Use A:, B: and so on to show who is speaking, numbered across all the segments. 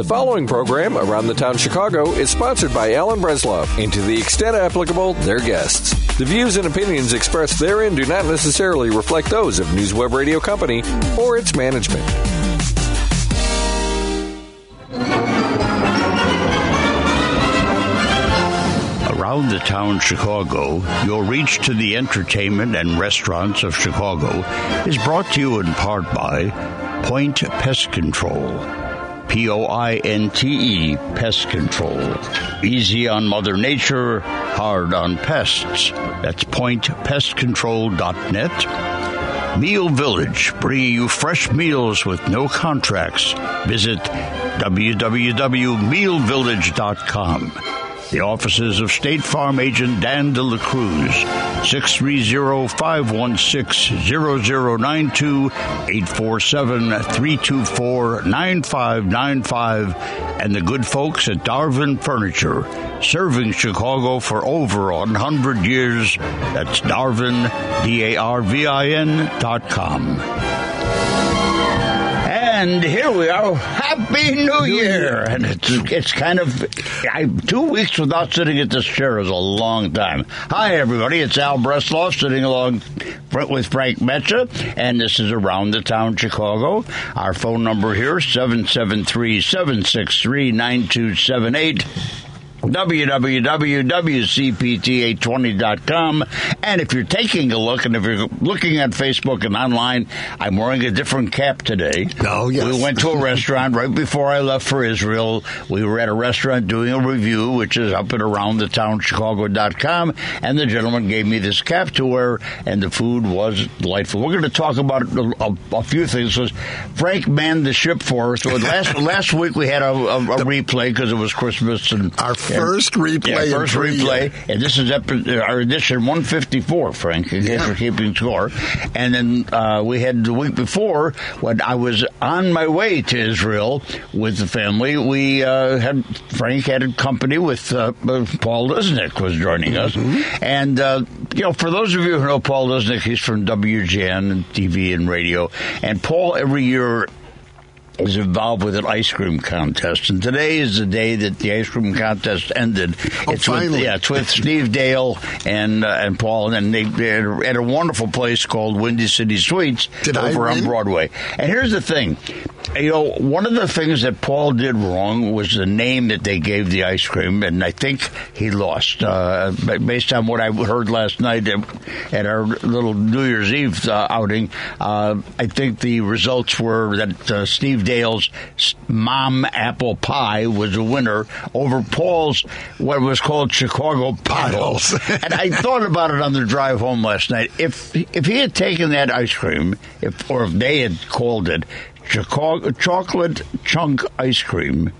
A: The following program, Around the Town Chicago, is sponsored by Alan Bresloff and to the extent applicable, their guests. The views and opinions expressed therein do not necessarily reflect those of NewsWeb Radio Company or its management.
B: Around the town Chicago, your reach to the entertainment and restaurants of Chicago is brought to you in part by Pointe Pest Control. P O I N T E Pest Control. Easy on Mother Nature, hard on pests. That's pointepestcontrol.net. Meal Village, bringing you fresh meals with no contracts. Visit www.mealvillage.com. The offices of State Farm agent Dan De La Cruz, 630-516-0092, 847-324-9595, and the good folks at Darvin Furniture, serving Chicago for over 100 years. That's Darvin, D-A-R-V-I-N dot com. And here we are. Happy New Year! And it's it's kind of I, two weeks without sitting at this chair is a long time. Hi, everybody. It's Al Bresloff sitting along with Frank Metza, and this is Around the Town Chicago. Our phone number here seven seven three seven six three nine two seven eight www.cpt820.com. And if you're taking a look, and if you're looking at Facebook and online, I'm wearing a different cap today.
C: Oh, yes.
B: We went to a restaurant right before I left for Israel. We were at a restaurant doing a review, which is up and at aroundthetownchicago.com, and the gentleman gave me this cap to wear, and the food was delightful. We're going to talk about a, a, a few things. Frank manned the ship for us. So last last week we had a, a, a replay because it was Christmas and
C: Our first replay.
B: yeah, first replay, and this is uh, our edition 154, Frank, in case
C: Yeah.
B: we're keeping score. And then uh, we had the week before, when I was on my way to Israel with the family, we uh, had Frank had a company with uh, Paul Lisnick was joining us,
C: Mm-hmm.
B: and uh, you know, for those of you who know Paul Lisnick, he's from WGN and TV and radio, and Paul every year is involved with an ice cream contest, and today is the day that the ice cream contest ended.
C: Oh,
B: it's with, yeah, it's with Steve Dale and uh, and Paul, and they, they're at a wonderful place called Windy City Sweets
C: Did
B: over on? Broadway. And here's the thing, you know, one of the things that Paul did wrong was the name that they gave the ice cream, and I think he lost uh, based on what I heard last night at, at our little New Year's Eve uh, outing. Uh, I think the results were that uh, Steve Dale's mom apple pie was a winner over Paul's what was called Chicago Puddles. and I thought about it on the drive home last night. If if he had taken that ice cream, if or if they had called it Chicago chocolate chunk ice cream.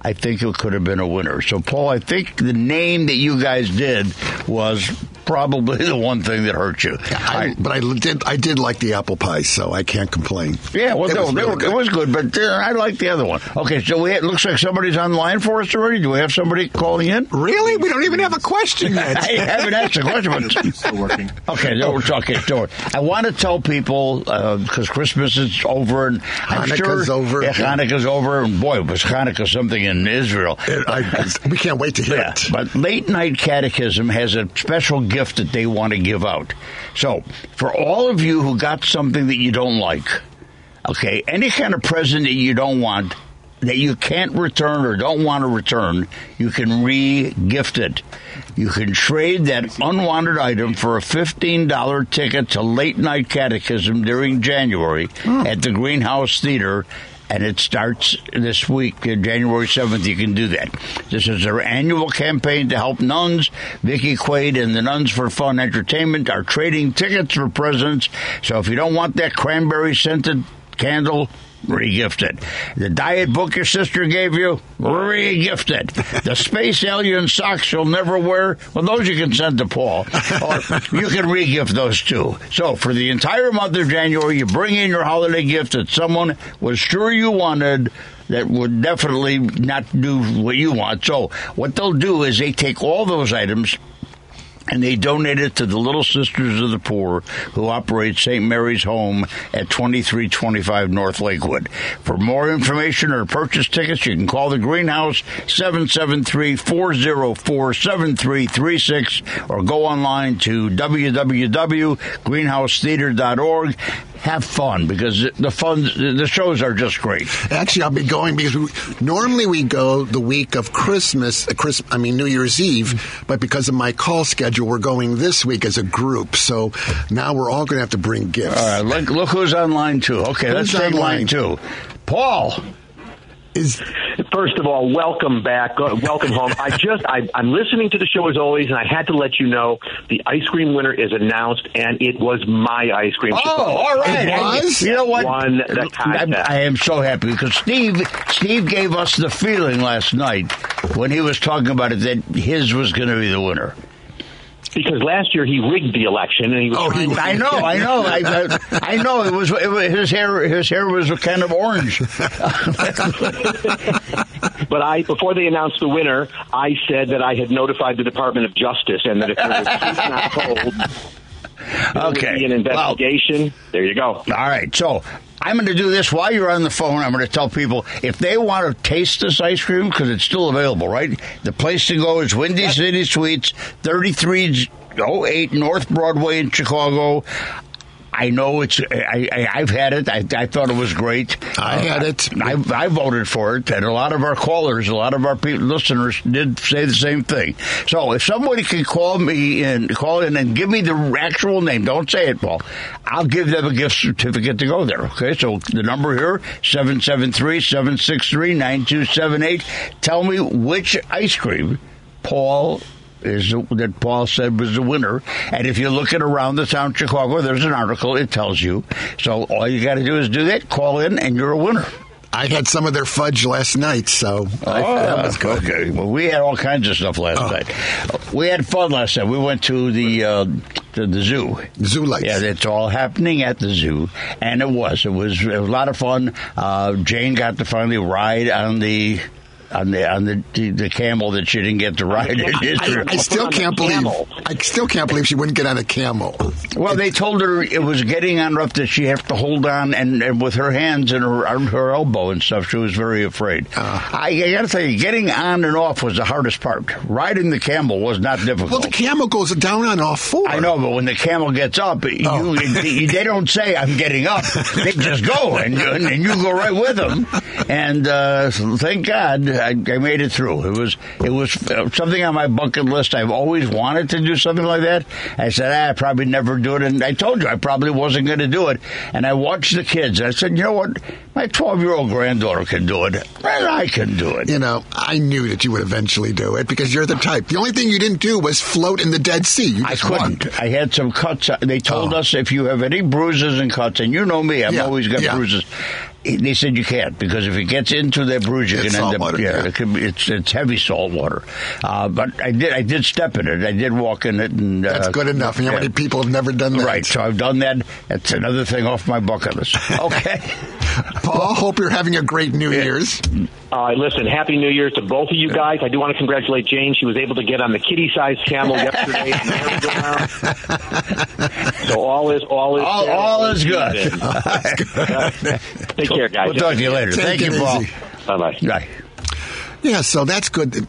B: I think it could have been a winner. So, Paul, I think the name that you guys did was probably the one thing that hurt you.
C: I, but I did. I did like the apple pie, so I can't complain.
B: Yeah, well,
C: It
B: no,
C: was
B: they
C: really
B: were-
C: good.
B: it was good, but uh, I like the other one. Okay, so we it looks like somebody's online for us already. Do we have somebody calling in?
C: Really, we don't even have a question yet.
B: I haven't asked a question, but it's
D: Still working.
B: Okay, no, we're talking. Don't. I want to tell people because Christmas is over and I'm
C: Hanukkah's
B: sure
C: over.
B: Yeah, Hanukkah's over, and boy, was Hanukkah something in Israel.
C: It- I- we can't wait to hear
B: Yeah,
C: it.
B: but late night catechism has a special gift that they want to give out. So, for all of you who got something that you don't like, okay, any kind of present that you don't want, that you can't return or don't want to return, you can re-gift it. You can trade that unwanted item for a $15 ticket to late night catechism during January hmm. at the Greenhouse Theater and it starts this week, uh, January 7th. You can do that. This is our annual campaign to help nuns. Vicki Quade and the Nuns for Fun Entertainment are trading tickets for presents. So if you don't want that cranberry scented candle, Regift it. The diet book your sister gave you, regift it. The space alien socks you'll never wear, well, those you can send to Paul. Or you can regift those too. So for the entire month of January, you bring in your holiday gift that someone was sure you wanted that would definitely not do what you want. So what they'll do is they take all those items, and they donate it to the Little Sisters of the Poor who operate St. Mary's Home at 2325 North Lakewood. For more information or purchase tickets, you can call the Greenhouse 773-404-7336 or go online to www.greenhousetheater.org have fun because the fun the shows are just great.
C: Actually, I'll be going because we, normally we go the week of Christmas, uh, Chris, I mean New Year's Eve, but because of my call schedule, we're going this week as a group. So now we're all going to have to bring gifts.
B: All right, look, look who's on line two. Okay,
C: Who's
B: let's take
C: on
B: line
C: line?
B: two. Paul.
C: Is
D: First of all, welcome back. Uh, welcome home. I just, I, I'm listening to the show as always, and I had to let you know the ice cream winner is announced, and it was my ice cream.
B: Oh, all right.
C: It was?
B: You know what?
D: Won the
B: I. I am so happy because Steve Steve gave us the feeling last night when he was talking about it that his was going to be the winner.
D: Because last year he rigged the election, and he was
C: Oh, he-
D: to
B: I know, I know, I, I, I know. It was, it was his hair. His hair was kind of orange.
D: But I, before they announced the winner, I said that I had notified the Department of Justice, and that if there was not told, there
B: Okay.
D: an
B: Well,
D: investigation. there you go.
B: All right, so I'm going to do this while you're on the phone. I'm going to tell people if they want to taste this ice cream because it's still available, right? The place to go is Windy City Sweets, 3308 North Broadway in Chicago. I know it's. I, I, I've had it. I, I thought it was great.
C: I uh, had it.
B: I, I voted for it, and a lot of our callers, a lot of our people, listeners did say the same thing. So if somebody can call me and call in and give me the actual name, don't say it, Paul. I'll give them a gift certificate to go there. Okay, so the number here 773-763-9278. Tell me which ice cream Paul is that Paul said was the winner. And if you look at around the town of Chicago, there's an article. It tells you. So all you got to do is do that. Call in, and you're a winner.
C: I had some of their fudge last night, so I, that was good.
B: Oh, Okay. Well, we had all kinds of stuff last
C: Oh.
B: night. We had fun last night. We went to the uh, to the zoo.
C: Zoo lights.
B: Yeah, it's all happening at the zoo, and it was. It was, it was a lot of fun. Uh, Jane got to finally ride on the. On the on the, the the camel that she didn't get to ride in
C: I,
B: Israel.
C: I still can't believe.
D: camel.
C: I still can't believe she wouldn't get on a camel.
B: Well, they told her it was getting on rough that she have to hold on and, and with her hands and her her elbow and stuff. She was very afraid.
C: Uh.
B: I, I got to tell you, getting on and off was the hardest part. Riding the camel was not difficult.
C: Well, the camel goes down on all four.
B: I know, but when the camel gets up,
C: Oh.
B: you, they don't say "I'm getting up." They just go, and, you- and you go right with them. And uh, thank God I, I made it through. It was it was uh, something on my bucket list. I've always wanted to do something like that. I said ah, I probably never do it, and I told you I probably wasn't going to do it. And I watched the kids, and I said, you know what, my 12 year old granddaughter can do it, and I can do it.
C: You know, I knew that you would eventually do it because you're the type. The only thing you didn't do was float in the Dead Sea. You
B: I
C: just won.
B: couldn't. I had some cuts. They told
C: Oh.
B: us if you have any bruises and cuts, and you know me, I've
C: Yeah,
B: always got
C: yeah.
B: bruises. They said you can't because if it gets into that bruise, you
C: It's
B: can end
C: salt
B: up.
C: water,
B: yeah,
C: yeah.
B: It could be, it's it's heavy salt water. Uh, but I did I did step in it. I did walk in it, and
C: That's
B: uh,
C: good enough. Know how
B: yeah.
C: many people have never done that?
B: Right, so I've done that. That's another thing off my bucket list. Okay.
C: Paul, hope you're having a great New Year's.
D: Uh, listen, Happy New Year to both of you guys. I do want to congratulate Jane. She was able to get on the kitty-sized camel yesterday. in the merry-go-round. so all is all is
B: all, all is good.
D: Take care, guys.
B: We'll talk to you later.
C: Take
B: Thank you, Paul.
C: easy.
D: Bye bye.
C: Yeah, so that's good.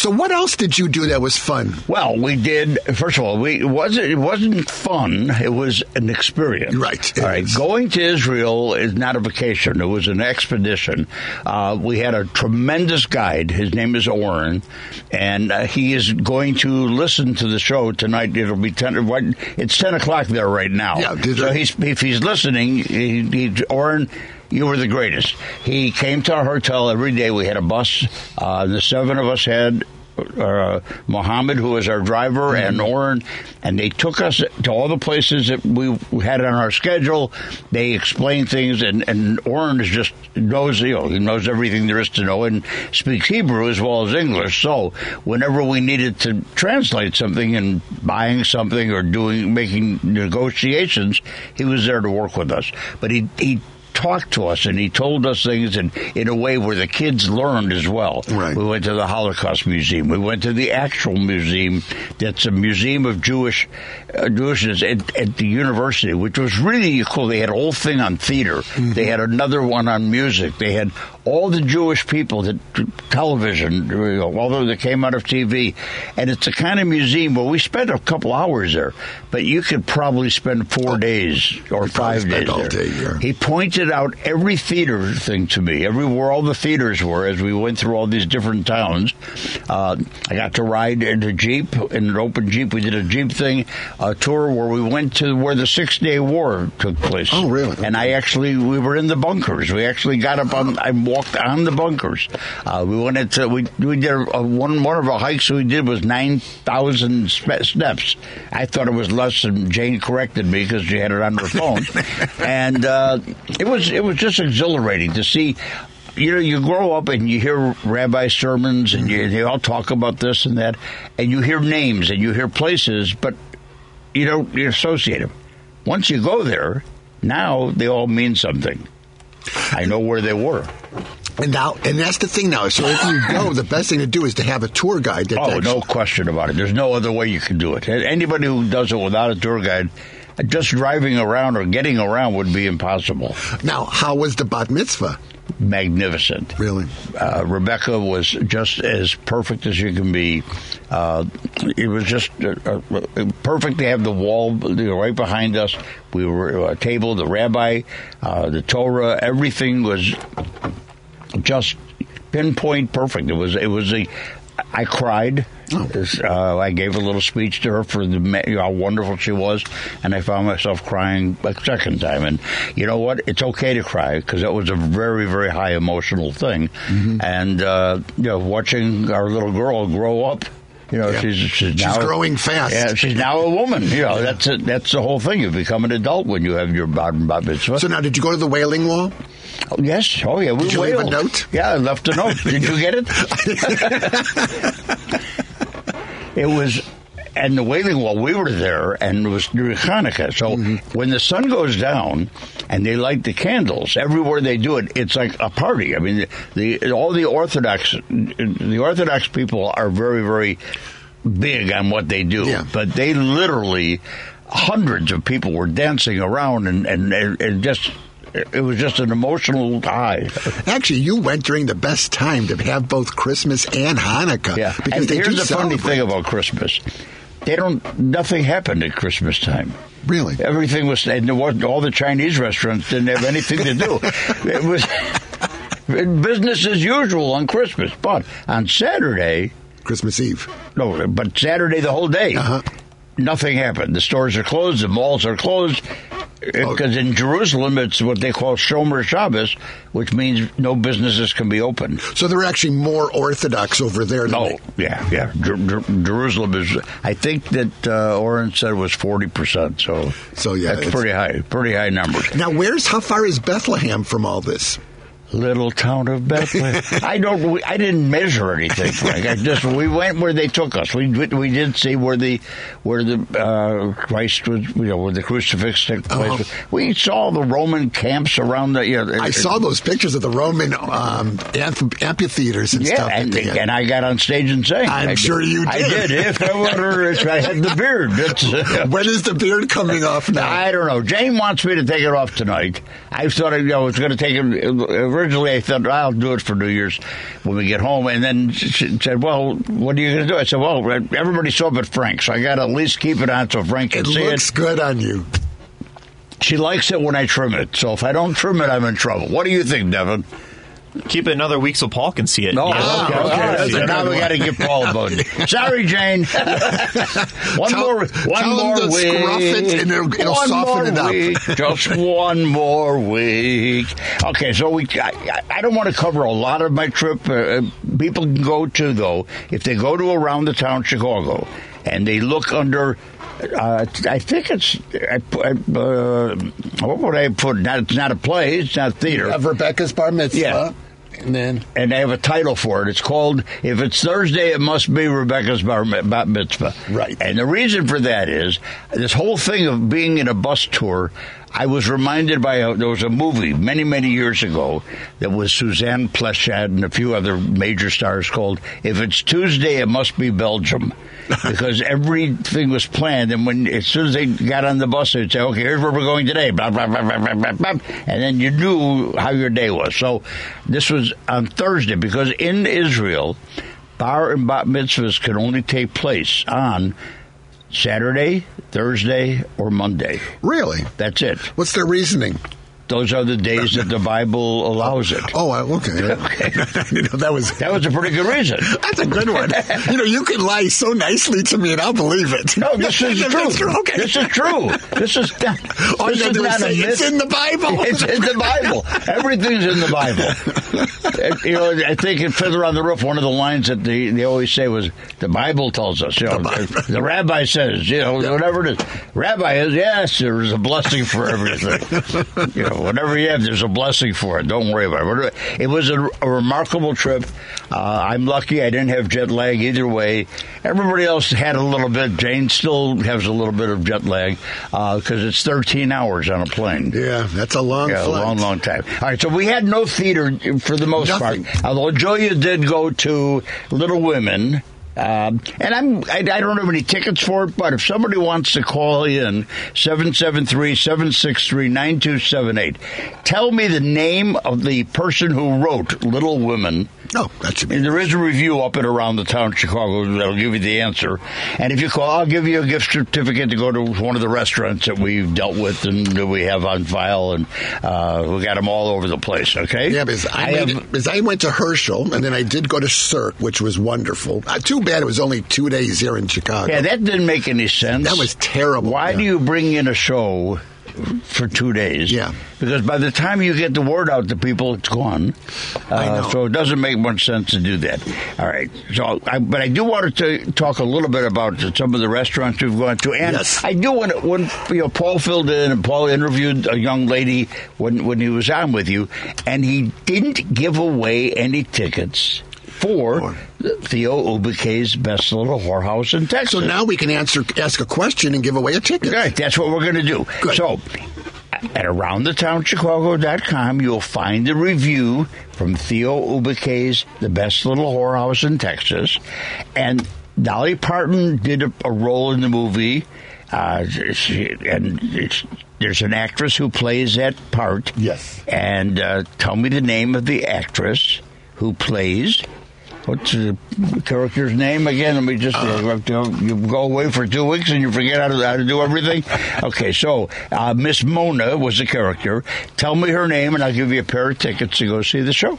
C: So what else did you do that was fun?
B: Well, we did. First of all, we it wasn't it wasn't fun. It was an experience.
C: Right,
B: All right.
C: is.
B: Going to Israel is not a vacation. It was an expedition. Uh, we had a tremendous guide. His name is Oren, and uh, he is going to listen to the show tonight. It'll be ten. what- It's ten o'clock there right now.
C: Yeah, did
B: so he's if he's listening, he, he, Oren. You were the greatest. He came to our hotel every day. We had a bus. Uh, the seven of us had uh, Mohammed, who was our driver, and Oren, and they took us to all the places that we had on our schedule. They explained things, and, and Oren is just knows you know he knows everything there is to know and speaks Hebrew as well as English. So whenever we needed to translate something and buying something or doing making negotiations, he was there to work with us. But he he talked to us and he told us things in, in a way where the kids learned as well.
C: Right.
B: We went to the Holocaust Museum. We went to the actual museum that's a museum of Jewish uh, Jewishness at, at the university, which was really cool. They had a whole thing on theater. They had another one on music. They had all the Jewish people that television, although they came out of TV, and it's the kind of museum where we spent a couple hours there, but you could probably spend four days or five days
C: all
B: there.
C: day, yeah.
B: He pointed out every theater thing to me, every where all the theaters were as we went through all these different towns. Uh, I got to ride in a jeep, in an open jeep. We did a jeep thing, a tour where we went to where the Six Day War took place.
C: Oh, really?
B: And I actually we were in the bunkers. We actually got up on. I walked on the bunkers. Uh, we went into we we did a, a, one one of our hikes we did was nine thousand steps. I thought it was less, and Jane corrected me because she had it on her phone, and uh, it was it was just exhilarating to see. You know, you grow up and you hear rabbi sermons, and you, they all talk about this and that, and you hear names and you hear places, but you don't you associate them. Once you go there, now they all mean something. I know where they were.
C: And now, and that's the thing now. So if you go, the best thing to do is to have a tour guide. That
B: Oh, no question about it. There's no other way you can do it. Anybody who does it without a tour guide, just driving around or getting around would be impossible.
C: Now, how was the bat mitzvah?
B: Magnificent.
C: Really?
B: Uh, Rebecca was just as perfect as you can be. Uh, it was just uh, uh, perfect to have the wall you know, right behind us. We were a table, the rabbi, uh, the Torah, everything was just pinpoint perfect. It was it was a. I cried. Uh, I gave a little speech to her for the ma- you know, how wonderful she was, and I found myself crying a second time. And you know what? It's okay to cry because that was a very, very high emotional thing. And uh, you know, watching our little girl grow up. You know,
C: Yeah.
B: she's she's,
C: She's growing fast.
B: Yeah, she's now a woman. You know, that's it. That's the whole thing. You become an adult when you have your bat mitzvah.
C: So now, did you go to the Wailing Wall?
B: Oh, yes. Oh, yeah. We
C: Did you leave a note?
B: Yeah, I left a note. Did you get it? it was, and the Wailing Wall, we were there, and it was during Hanukkah. So
C: Mm-hmm.
B: when the sun goes down and they light the candles, everywhere they do it, it's like a party. I mean, the, the all the Orthodox, the Orthodox people are very, very big on what they do.
C: Yeah.
B: But they literally, hundreds of people were dancing around and, and, and just, it was just an emotional high.
C: Actually, you went during the best time to have both Christmas and Hanukkah.
B: Yeah,
C: because
B: and
C: they
B: here's
C: do
B: the funny thing about Christmas: they don't. Nothing happened at Christmas time.
C: Really?
B: Everything was, and there wasn't, all the Chinese restaurants didn't have anything to do. it was business as usual on Christmas, but on Saturday,
C: Christmas Eve.
B: no, but Saturday the whole day,
C: Uh-huh.
B: Nothing happened. The stores are closed, the malls are closed. Because in Jerusalem, it's what they call Shomer Shabbos, which means no businesses can be open.
C: So they're actually more Orthodox over there. Than
B: Oh,
C: they-
B: yeah, yeah. Jer- Jer- Jerusalem is. I think that uh, Oren said was forty percent. So,
C: So, yeah,
B: that's
C: it's-
B: pretty high. Pretty high numbers.
C: Now, where's how far is Bethlehem from all this?
B: Little town of Bethlehem. I don't. We, I didn't measure anything, Frank. I just we went where they took us. We we did see where the where the uh, Christ was. You know where the crucifix took place.
C: Oh.
B: We saw the Roman camps around the. You know,
C: I saw those pictures of the Roman um, amph- amphitheaters and
B: Yeah,
C: stuff.
B: and,
C: they had.
B: and I got on stage and sang.
C: I'm
B: I
C: sure you
B: I
C: did.
B: did. If I were, if I had the beard. Uh,
C: when is the beard coming off now?
B: I don't know. Jane wants me to take it off tonight. I thought I, you know, I was going to take it. Originally, I thought I'll do it for New Year's when we get home. And then she said, "Well, what are you going to do?" I said, "Well, everybody saw but Frank, so I got to at least keep it on so Frank can
C: it
B: see
C: looks
B: it."
C: good on you.
B: She likes it when I trim it. So if I don't trim it, I'm in trouble. What do you think, Devin?
E: Keep it another week so Paul can see it.
B: No,
E: Yeah.
C: Ah,
B: okay.
C: okay.
B: All right,
C: That's
B: so now we got to get Paul a bone. Sorry, Jane. one
C: Tell-
B: more, one
C: tell him
B: more
C: to
B: week.
C: scruff it and it'll- it'll
B: one
C: soften
B: more
C: it up.
B: week. Just one more week. Okay, so we. I, I don't want to cover a lot of my trip. Uh, uh, people can go to though if they go to around the town Chicago and they look under. Uh, I think it's. I, uh, what would I put? Not, it's not a play. It's not theater
C: Of Rebecca's bar mitzvah.
B: Yeah.
C: And then
B: and they have a title for it. It's called "If It's Thursday, It Must Be Rebecca's Bar, Mitzvah."
C: Right.
B: And the reason for that is this whole thing of being in a bus tour. I was reminded by a, there was a movie many many years ago that was Suzanne Pleshette and a few other major stars called "If It's Tuesday, It Must Be Belgium," because everything was planned, and when as soon as they got on the bus, they'd say, "Okay, here's where we're going today," blah blah blah blah blah blah, blah. and then you knew how your day was. So this was on Thursday because in Israel, bar and bat mitzvahs can only take place on Saturday, Thursday, or Monday.
C: Really?
B: That's it.
C: What's their reasoning?
B: Those are the days that the Bible allows it.
C: Oh, I- okay. you know, that was
B: That was a pretty good reason.
C: that's a good one. you know, you can lie so nicely to me, and I'll believe it.
B: No, this is
C: That's
B: true.
C: Okay.
B: This is true. This is not,
C: All
B: this is not a myth.
C: it's in the Bible.
B: It's in the Bible. Everything's in the Bible. You know, I think in Fiddler on the Roof, one of the lines that they, they always say was, "The Bible tells us." You know, the, the rabbi says, you know, whatever it is. Rabbi is yes, there is a blessing for everything. you know, whatever you have, there's a blessing for it. Don't worry about it. It was a, a remarkable trip. Uh, I'm lucky I didn't have jet lag either way. Everybody else had a little bit. Jane still has a little bit of jet lag because it's 13 hours on a plane.
C: Yeah, that's a long
B: Yeah, a long, long time. All right, so we had no theater for the most
C: Nothing.
B: part. Although Julia did go to Little Women. Um, and I'm, I, I don't have any tickets for it, but if somebody wants to call in, 773-763-9278, tell me the name of the person who wrote Little Women.
C: Oh, that's.
B: And there is a review up and around the town of Chicago that'll give you the answer. And if you call, I'll give you a gift certificate to go to one of the restaurants that we've dealt with and that we have on file. And uh, we got them all over the place, okay?
C: Yeah, because I,
B: I
C: made
B: have-
C: because I went to Herschel and then I did go to Cirque, which was wonderful. Uh, too bad it was only two days here in Chicago.
B: Yeah, that didn't make any sense.
C: That was terrible,
B: Why
C: yeah.
B: do you bring in a show for two days?
C: Yeah.
B: Because by the time you get the word out to people, it's gone. Uh,
C: I know.
B: So it doesn't make much sense to do that. All right. So, I, but I do want to talk a little bit about some of the restaurants we've gone to, and
C: Yes.
B: I do want to. When you know, Paul filled in, and Paul interviewed a young lady when when he was on with you, and he didn't give away any tickets. For Theo Ubique's best little whorehouse in Texas.
C: so now we can answer, ask a question and give away a ticket.
B: Right, that's what we're going to do.
C: Good.
B: So, at aroundthetownchicago.com, you'll find the review from Theo Ubique's The Best Little Whorehouse in Texas. And Dolly Parton did a, a role in the movie. Uh, she, and it's, there's an actress who plays that part.
C: Yes.
B: And uh, tell me the name of the actress who plays. What's the character's name again? Let me just uh, you go away for two weeks and you forget how to, how to do everything. Okay, so uh, Miss Mona was the character. Tell me her name, and I'll give you a pair of tickets to go see the show.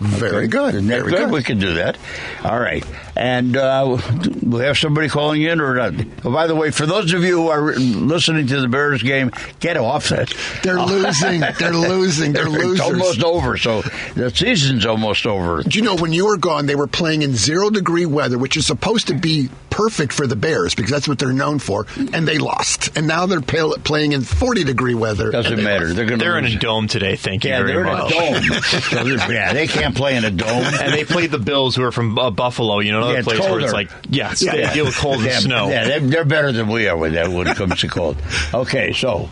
C: Very good. Very
B: good?
C: good.
B: We can do that. All right. And uh, we have somebody calling in or not. Oh, by the way, for those of you who are listening to the Bears game, get off it.
C: They're losing. They're losing. They're
B: losing.
C: It's
B: almost over. So the season's almost over.
C: Do you know when you were gone, they were playing in zero degree weather, which is supposed to be perfect for the Bears because that's what they're known for, and they lost. And now they're pale, playing in forty degree weather.
B: Doesn't
C: they
B: matter.
C: lost.
B: They're going
E: They're in a dome today. Thank you
B: Yeah,
E: very
B: they're in
E: much.
B: a dome. So yeah, they can't play in a dome.
E: And they played the Bills, who are from uh, Buffalo. You know, another
B: Yeah, it's
E: place where
B: colder.
E: it's like, yes,
B: Yeah,
E: they
B: yeah.
E: deal with cold and snow.
B: Yeah, they're, they're better than we are with that when it comes to cold. Okay, so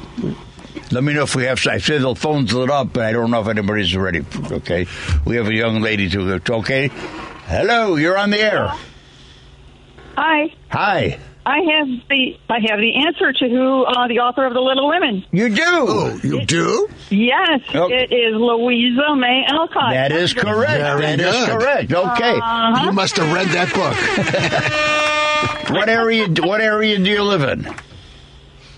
B: let me know if we have. I say the phone's lit up, but I don't know if anybody's ready. Okay, we have a young lady to. Okay, hello, you're on the air.
F: Hi.
B: Hi,
F: I have the I have the answer to who uh, the author of the Little Women.
B: you do.
C: Oh, you do?
F: Yes,
B: Oh.
F: it is Louisa May Alcott.
B: That is correct.
C: Very
B: That is
C: good.
B: correct. Okay,
F: Uh-huh.
C: You must have read that book.
B: what area? What area do you live in?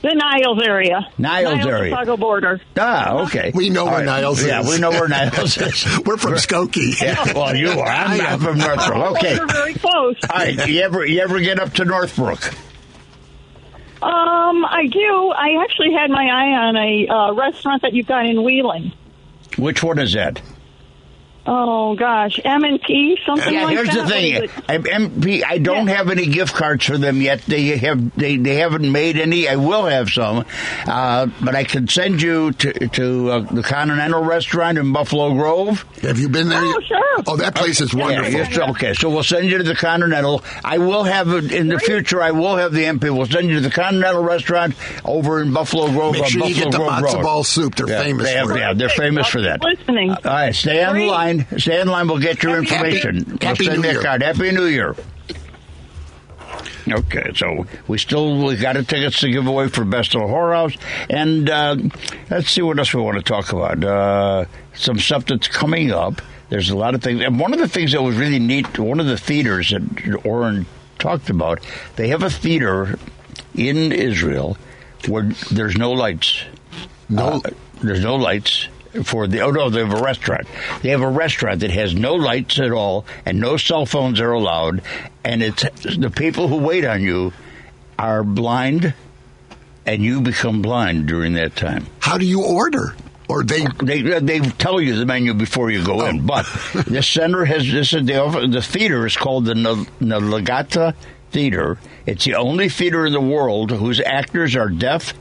F: The Niles area.
B: Niles area.
F: Chicago border.
B: Ah, okay.
C: We know
B: All
C: where Niles is.
B: Yeah, we know where Niles is.
C: We're from Skokie.
B: Yeah, well, you are. I'm not from Northbrook. Okay.
F: We're very close.
B: All right. You ever you ever get up to Northbrook?
F: Um, I do. I actually had my eye on a uh, restaurant that you've got in Wheeling.
B: Which one is that?
F: Oh gosh, M and P, something
B: Yeah,
F: like
B: here's
F: that.
B: the thing.
F: is it?
B: I- MP, I don't have any gift cards for them yet. They have they, they haven't made any. I will have some, uh, but I can send you to to uh, the Continental Restaurant in Buffalo Grove.
C: Have you been there?
F: Oh,
C: yet?
F: sure.
C: Oh, that place is wonderful.
B: Yeah, yes, okay, so we'll send you to the Continental. I will have it in the future. I will have the MP. We'll send you to the Continental Restaurant over in Buffalo Grove.
C: Make
B: on
C: sure you
B: Buffalo
C: get the
B: Grove
C: matzo
B: Road.
C: ball soup. They're
B: Yeah,
C: famous
B: they have-
C: for it.
B: yeah, they're famous for that.
F: Listening.
B: All right, stay on the
F: Great.
B: Line. Stay on line. We'll get your
F: Happy-
B: information.
C: Happy- Happy
B: we'll send
C: New Year.
B: card. Happy New Year. Okay, so we still we got a tickets to give away for Best of the Whorehouse, and uh, let's see what else we want to talk about. Uh, some stuff that's coming up. There's a lot of things, and one of the things that was really neat. One of the theaters that Oren talked about, they have a theater in Israel where there's no lights.
C: No.
B: Uh, there's no lights for the. Oh no, they have a restaurant. They have a restaurant that has no lights at all, and no cell phones are allowed. And it's the people who wait on you are blind, and you become blind during that time.
C: How do you order? Or they
B: They they tell you the menu before you go in, oh. but the center has this. is The the theater is called the Nal- Nalaga'at Theater. It's the only theater in the world whose actors are deaf,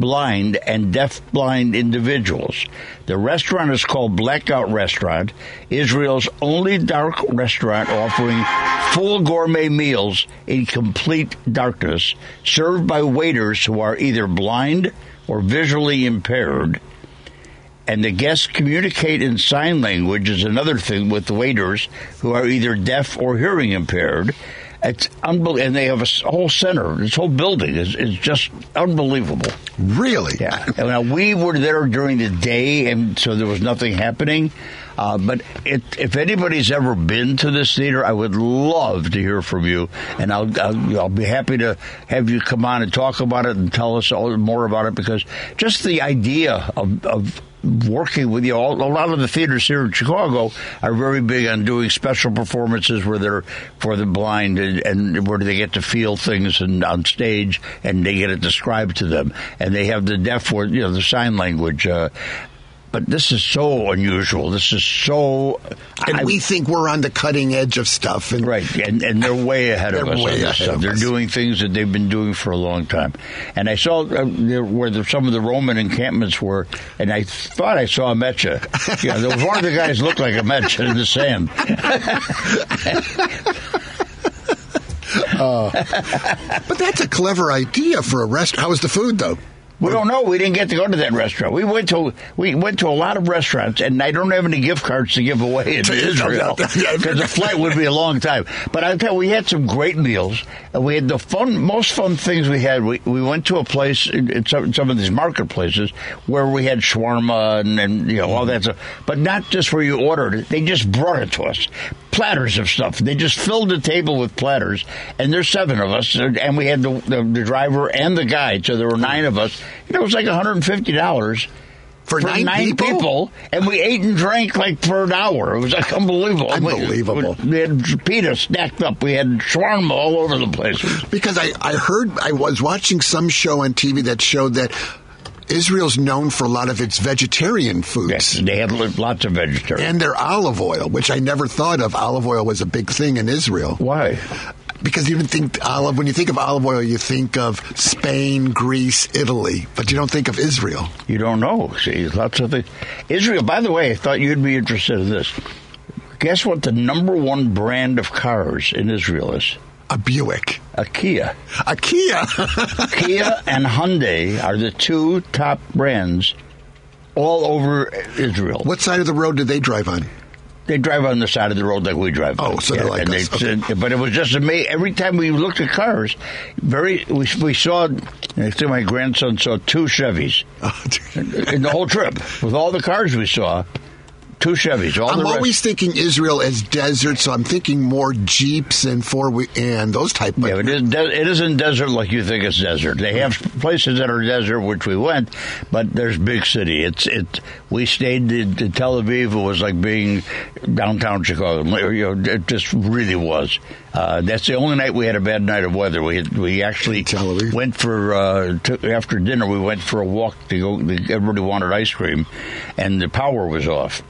B: blind, and deaf-blind individuals. The restaurant is called Blackout Restaurant, Israel's only dark restaurant offering full gourmet meals in complete darkness, served by waiters who are either blind or visually impaired and the guests communicate in sign language is another thing with waiters who are either deaf or hearing impaired. It's unbelievable, and they have a whole center. This whole building is, is just unbelievable.
C: really?
B: Yeah, now we were there during the day, and so there was nothing happening. Uh, but it, if anybody's ever been to this theater, I would love to hear from you, and I'll, I'll I'll be happy to have you come on and talk about it and tell us all, more about it because just the idea of, of working with you. All, a lot of the theaters here in Chicago are very big on doing special performances where they're for the blind and, and where they get to feel things and on stage and they get it described to them. And they have the deaf word, you know, the sign language. Uh, but this is so unusual. This is so.
C: And
B: I-
C: we think we're on the cutting edge of stuff. And
B: Right, and, and they're way ahead of
C: They're
B: us
C: way ahead of
B: They're
C: us.
B: doing things that they've been doing for a long time. And I saw uh, where the, some of the Roman encampments were, and I thought I saw a Mecha. Yeah, there was one of the guys looked like a Mecha in the sand.
C: But that's a clever idea for a restaurant. How was the food, though?
B: We don't know. We didn't get to go to that restaurant. We went to we went to a lot of restaurants, and I don't have any gift cards to give away in Israel because the flight would be a long time. But I tell you, we had some great meals. And we had the fun, most fun things we had. We we went to a place in, some, some of these marketplaces where we had shawarma and, and you know all that stuff, but not just where you ordered it. They just brought it to us, platters of stuff. They just filled the table with platters, and there's seven of us, and we had the the, the driver and the guide, so there were nine of us. Know, it was like 150 dollars
C: For, nine,
B: people? and we ate and drank like for an hour. It was like unbelievable. We-
C: Unbelievable.
B: We, had pita stacked up. We had shawarma all over the place.
C: Because I, I heard, I was watching some show on TV that showed that Israel's known for a lot of its vegetarian foods.
B: Yes, they have lots of vegetarian.
C: And their olive oil, which I never thought of. Olive oil was a big thing in Israel.
B: Why?
C: Because you didn't think olive, when you think of olive oil, you think of Spain, Greece, Italy, but you don't think of Israel.
B: You don't know. See, lots of things. Israel. By the way, I thought you'd be interested in this. Guess what? The number one brand of cars in Israel is
C: A Buick.
B: a Kia.
C: A Kia.
B: Kia and Hyundai are the two top brands all over Israel.
C: what side of the road do they drive on?
B: They drive on the side of the road like we drive. On.
C: Oh,
B: on.
C: so they're like
B: and
C: us.
B: they- But it was just amazing. Every time we looked at cars, very we, we saw. I think my grandson saw two Chevys in the whole trip with all the cars we saw. Two Chevys. All
C: I'm
B: the rest-
C: always thinking Israel as desert, so I'm thinking more Jeeps and four wheel and those type. But
B: Yeah, it, is de- it isn't desert like you think it's desert. They have places that are desert, which we went, but there's big city. It's it. We stayed in, in Tel Aviv. It was like being downtown Chicago. You know, it just really was. Uh, that's the only night we had a bad night of weather. We had, we actually went for uh, to, after dinner. We went for a walk to go. Everybody wanted ice cream, and the power was off.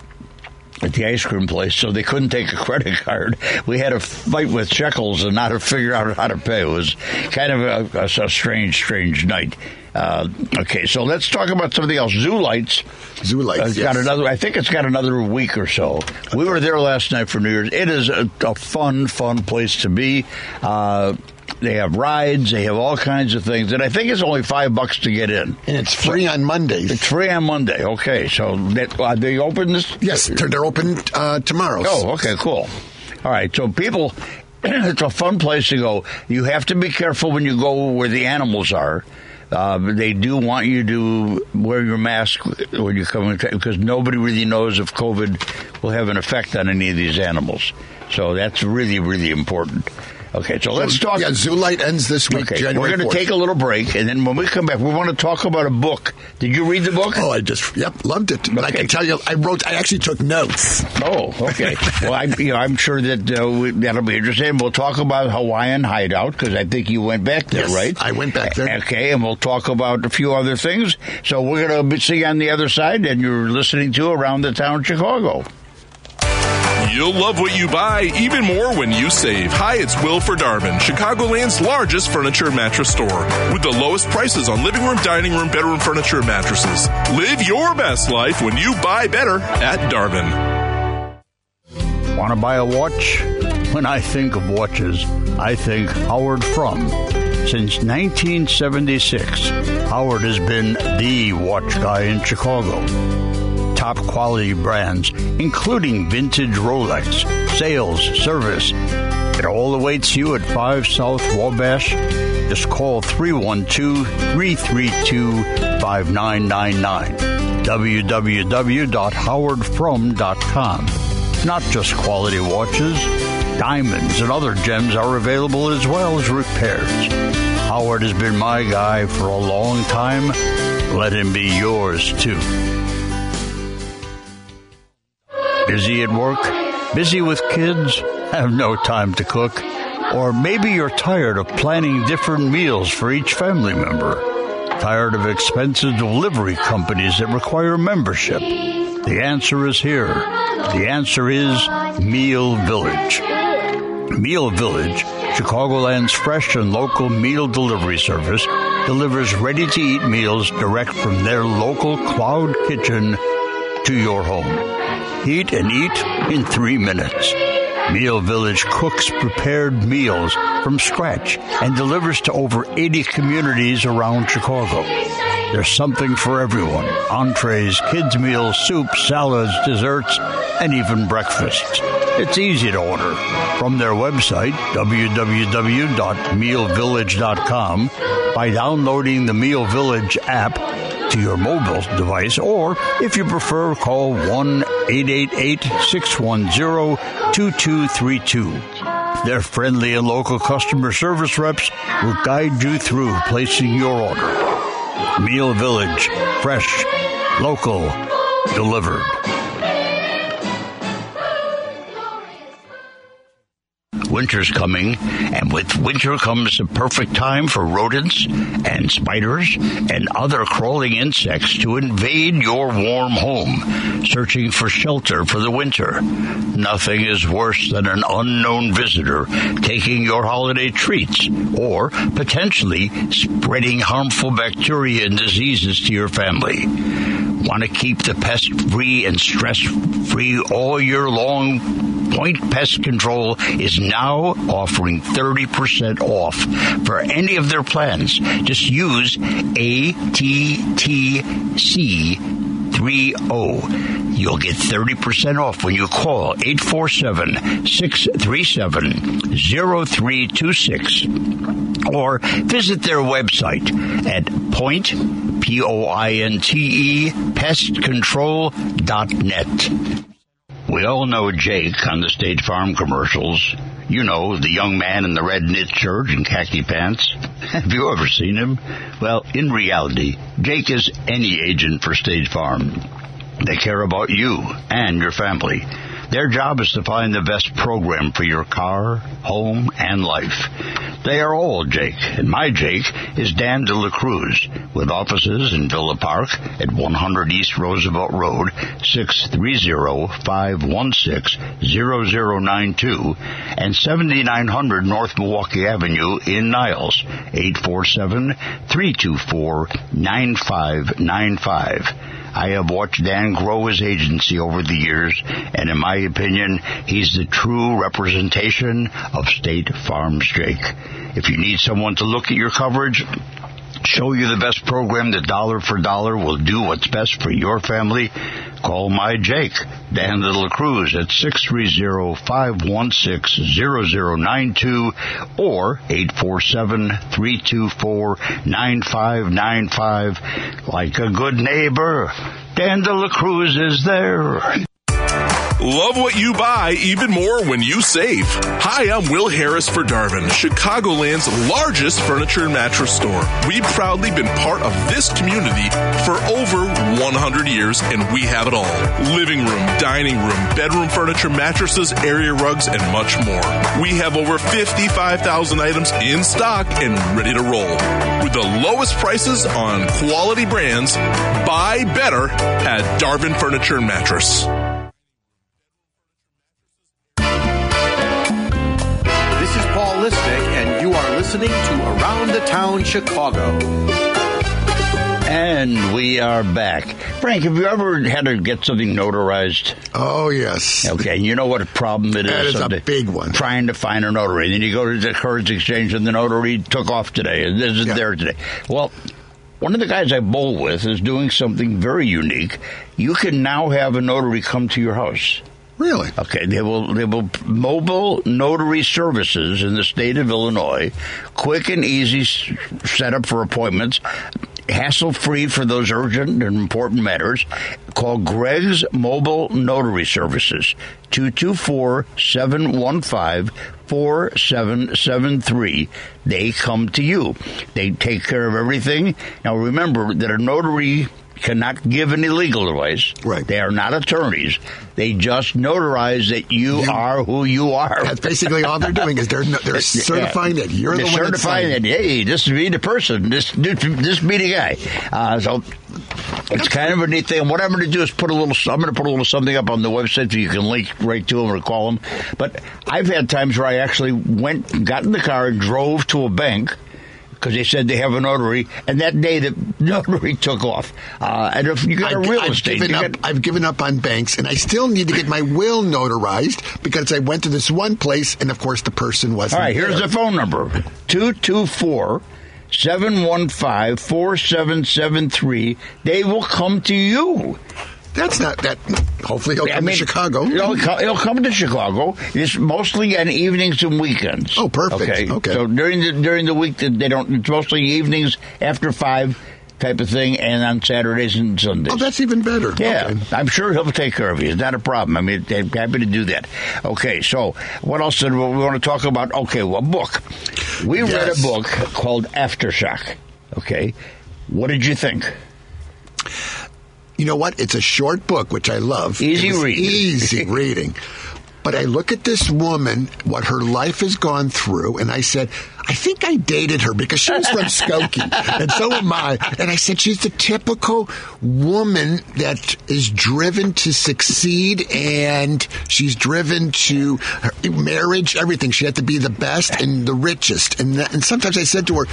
B: At the ice cream place, so they couldn't take a credit card. We had a fight with shekels and not to figure out how to pay. It was kind of a, a, a strange, strange night. Uh, okay, so let's talk about something else. Zoo Lights.
C: Zoo Lights,
B: has got
C: yes.
B: another. I think it's got another week or so. We were there last night for New Year's. It is a, a fun, fun place to be. Uh, they have rides. They have all kinds of things, and I think it's only five bucks to get in.
C: And it's free on Mondays.
B: It's free on Monday. Okay, so that, uh, they open this.
C: yes, they're they're open uh, tomorrow.
B: Oh, okay, cool. All right, so people, it's a fun place to go. You have to be careful when you go where the animals are. Uh, they do want you to wear your mask when you come in because nobody really knows if COVID will have an effect on any of these animals. So that's really, really important. Okay, so let's talk.
C: Yeah, Light ends this week,
B: Okay,
C: January
B: we're going to take a little break, and then when we come back, we want to talk about a book. Did you read the book?
C: Oh, I just yep loved it. But I can tell you, I wrote. I actually took notes.
B: Oh, okay. well, I, you know, I'm sure that uh, we, that'll be interesting. We'll talk about Hawaiian Hideout because I think you went back there,
C: Yes,
B: right?
C: I went back there.
B: Okay, and we'll talk about a few other things. So we're going to see you on the other side, and you're listening to Around the Town Chicago.
G: You'll love what you buy even more when you save. Hi, it's Will for Darvin, Chicagoland's largest furniture and mattress store, with the lowest prices on living room, dining room, bedroom furniture and mattresses. Live your best life when you buy better at Darvin.
B: Want to buy a watch? When I think of watches, I think Howard Frum. Since 1976, Howard has been the watch guy in Chicago. Top quality brands, including vintage Rolex, sales, service. It all awaits you at 5 South Wabash. Just call 312 332 5999 www.howardfrum.com. Not just quality watches, diamonds and other gems are available as well as repairs. Howard has been my guy for a long time. Let him be yours too. Busy at work? Busy with kids? Have no time to cook? Or maybe you're tired of planning different meals for each family member. Tired of expensive delivery companies that require membership? The answer is here. The answer is Meal Village. Meal Village, Chicagoland's fresh and local meal delivery service, delivers ready to eat meals direct from their local cloud kitchen to your home. Eat and eat in three minutes. Meal Village cooks prepared meals from scratch and delivers to over 80 communities around Chicago. There's something for everyone entrees, kids' meals, soups, salads, desserts, and even breakfasts. It's easy to order from their website, www.mealvillage.com, by downloading the Meal Village app to your mobile device, or if you prefer, call 1 888 610 2232. Their friendly and local customer service reps will guide you through placing your order. Meal Village, fresh, local, delivered. Winter's coming, and with winter comes the perfect time for rodents and spiders and other crawling insects to invade your warm home, searching for shelter for the winter. Nothing is worse than an unknown visitor taking your holiday treats or potentially spreading harmful bacteria and diseases to your family. Want to keep the pest free and stress free all year long? Pointe Pest Control is now offering 30% off for any of their plans. Just use ATTC30. You'll get 30% off when you call 847 637 0326 or visit their website at point, P O I N T E, pestcontrol.net. We all know Jake on the State Farm commercials. You know, the young man in the red knit shirt and khaki pants. Have you ever seen him? Well, in reality, Jake is any agent for State Farm. They care about you and your family. Their job is to find the best program for your car, home, and life. They are all Jake, and my Jake is Dan De La Cruz, with offices in Villa Park at 100 East Roosevelt Road, 630-516-0092, and 7900 North Milwaukee Avenue in Niles, 847-324-9595. I have watched Dan grow his agency over the years, and in my opinion, he's the true representation of State Farm's Jake. If you need someone to look at your coverage, show you the best program that dollar for dollar will do what's best for your family, call my Jake, Dan De La Cruz at 630-516-0092 or 847-324-9595. Like a good neighbor, Dan La Cruz is there.
G: Love what you buy even more when you save. Hi, I'm Will Harris for Darvin, Chicagoland's largest furniture and mattress store. We've proudly been part of this community for over 100 years and we have it all. Living room, dining room, bedroom furniture, mattresses, area rugs, and much more. We have over 55,000 items in stock and ready to roll. With the lowest prices on quality brands, buy better at Darvin Furniture and Mattress.
H: Listening to Around the Town Chicago.
B: And we are back. Frank, have you ever had to get something notarized?
C: Oh, yes.
B: Okay, you know what a problem it is.
C: That is a big one.
B: Trying to find a notary. Then you go to the Currency Exchange and the notary took off today and isn't
C: Yeah.
B: there today. Well, one of the guys I bowl with is doing something very unique. You can now have a notary come to your house.
C: Really?
B: Okay, they will they will mobile notary services in the state of Illinois, quick and easy setup for appointments, hassle free for those urgent and important matters. Call Greg's Mobile Notary Services 224-715-4773. They come to you. They take care of everything. Now remember that a notary cannot give any legal advice.
C: Right.
B: They are not attorneys. They just notarize that you,
C: You-
B: are who you are.
C: That's basically all they're doing is they're they're certifying that you're
B: They're
C: the one
B: certifying that hey, this be the person, this this be the guy. Uh, so it's kind of a neat thing. What I'm going to do is put a little. I'm going to put a little something up on the website so you can link right to them or call them. But I've had times where I actually went, got in the car, and drove to a bank. Because they said they have a notary, and that day the notary took off. Uh, and if you got a
C: I've,
B: real
C: I've
B: estate,
C: given up.
B: got-
C: I've given up on banks, and I still need to get my will notarized because I went to this one place, and of course the person wasn't.
B: All right, here's
C: there.
B: the phone number 224 715 4773. They will come to you.
C: That's not that. Hopefully he'll
B: I
C: come
B: mean,
C: to Chicago.
B: He'll, he'll come to Chicago. It's mostly on evenings and weekends.
C: Oh, perfect.
B: Okay.
C: Okay.
B: So during the during the week, that they don't. It's mostly evenings after five type of thing, and on Saturdays and Sundays.
C: Oh, that's even better.
B: Yeah,
C: Okay.
B: I'm sure he'll take care of you. It's not a problem. I mean, they're happy to do that. Okay, so what else did we want to talk about? Okay, well, book. We read a book called Aftershock. Okay, what did you think?
C: You know what? It's a short book, which I love.
B: Easy reading.
C: Easy reading. But I look at this woman, what her life has gone through, and I said, I think I dated her because she was from Skokie, and so am I. And I said, she's the typical woman that is driven to succeed, and she's driven to her marriage, everything. She had to be the best and the richest. And, that, and sometimes I said to her,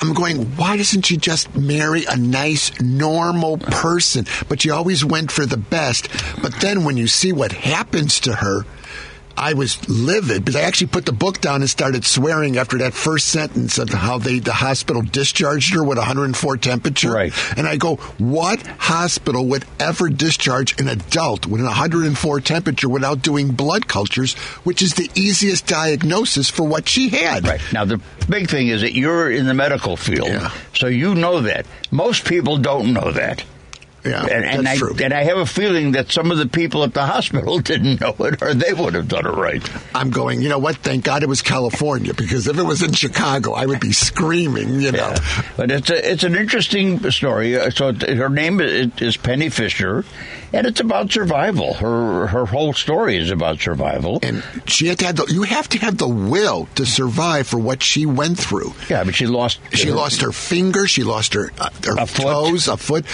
C: I'm going, why doesn't she just marry a nice, normal person? But she always went for the best. But then when you see what happens to her, I was livid because I actually put the book down and started swearing after that first sentence of how they the hospital discharged her with 104 temperature.
B: Right.
C: And I go, what hospital would ever discharge an adult with an 104 temperature without doing blood cultures, which is the easiest diagnosis for what she had?
B: Right now, the big thing is that you're in the medical field,
C: Yeah.
B: so you know that. Most people don't know that.
C: Yeah,
B: and, and
C: that's
B: I
C: true.
B: and I have a feeling that some of the people at the hospital didn't know it, or they would have done it right.
C: I'm going, you know what? Thank God it was California because if it was in Chicago, I would be screaming, you know.
B: Yeah. But it's a, it's an interesting story. Uh, So her name is, is Penny Fisher, and it's about survival. Her her whole story is about survival.
C: And she had to have the, you have to have the will to survive for what she went through.
B: Yeah, but she lost.
C: She lost her finger. She lost her uh, her
B: A foot.
C: toes, a foot,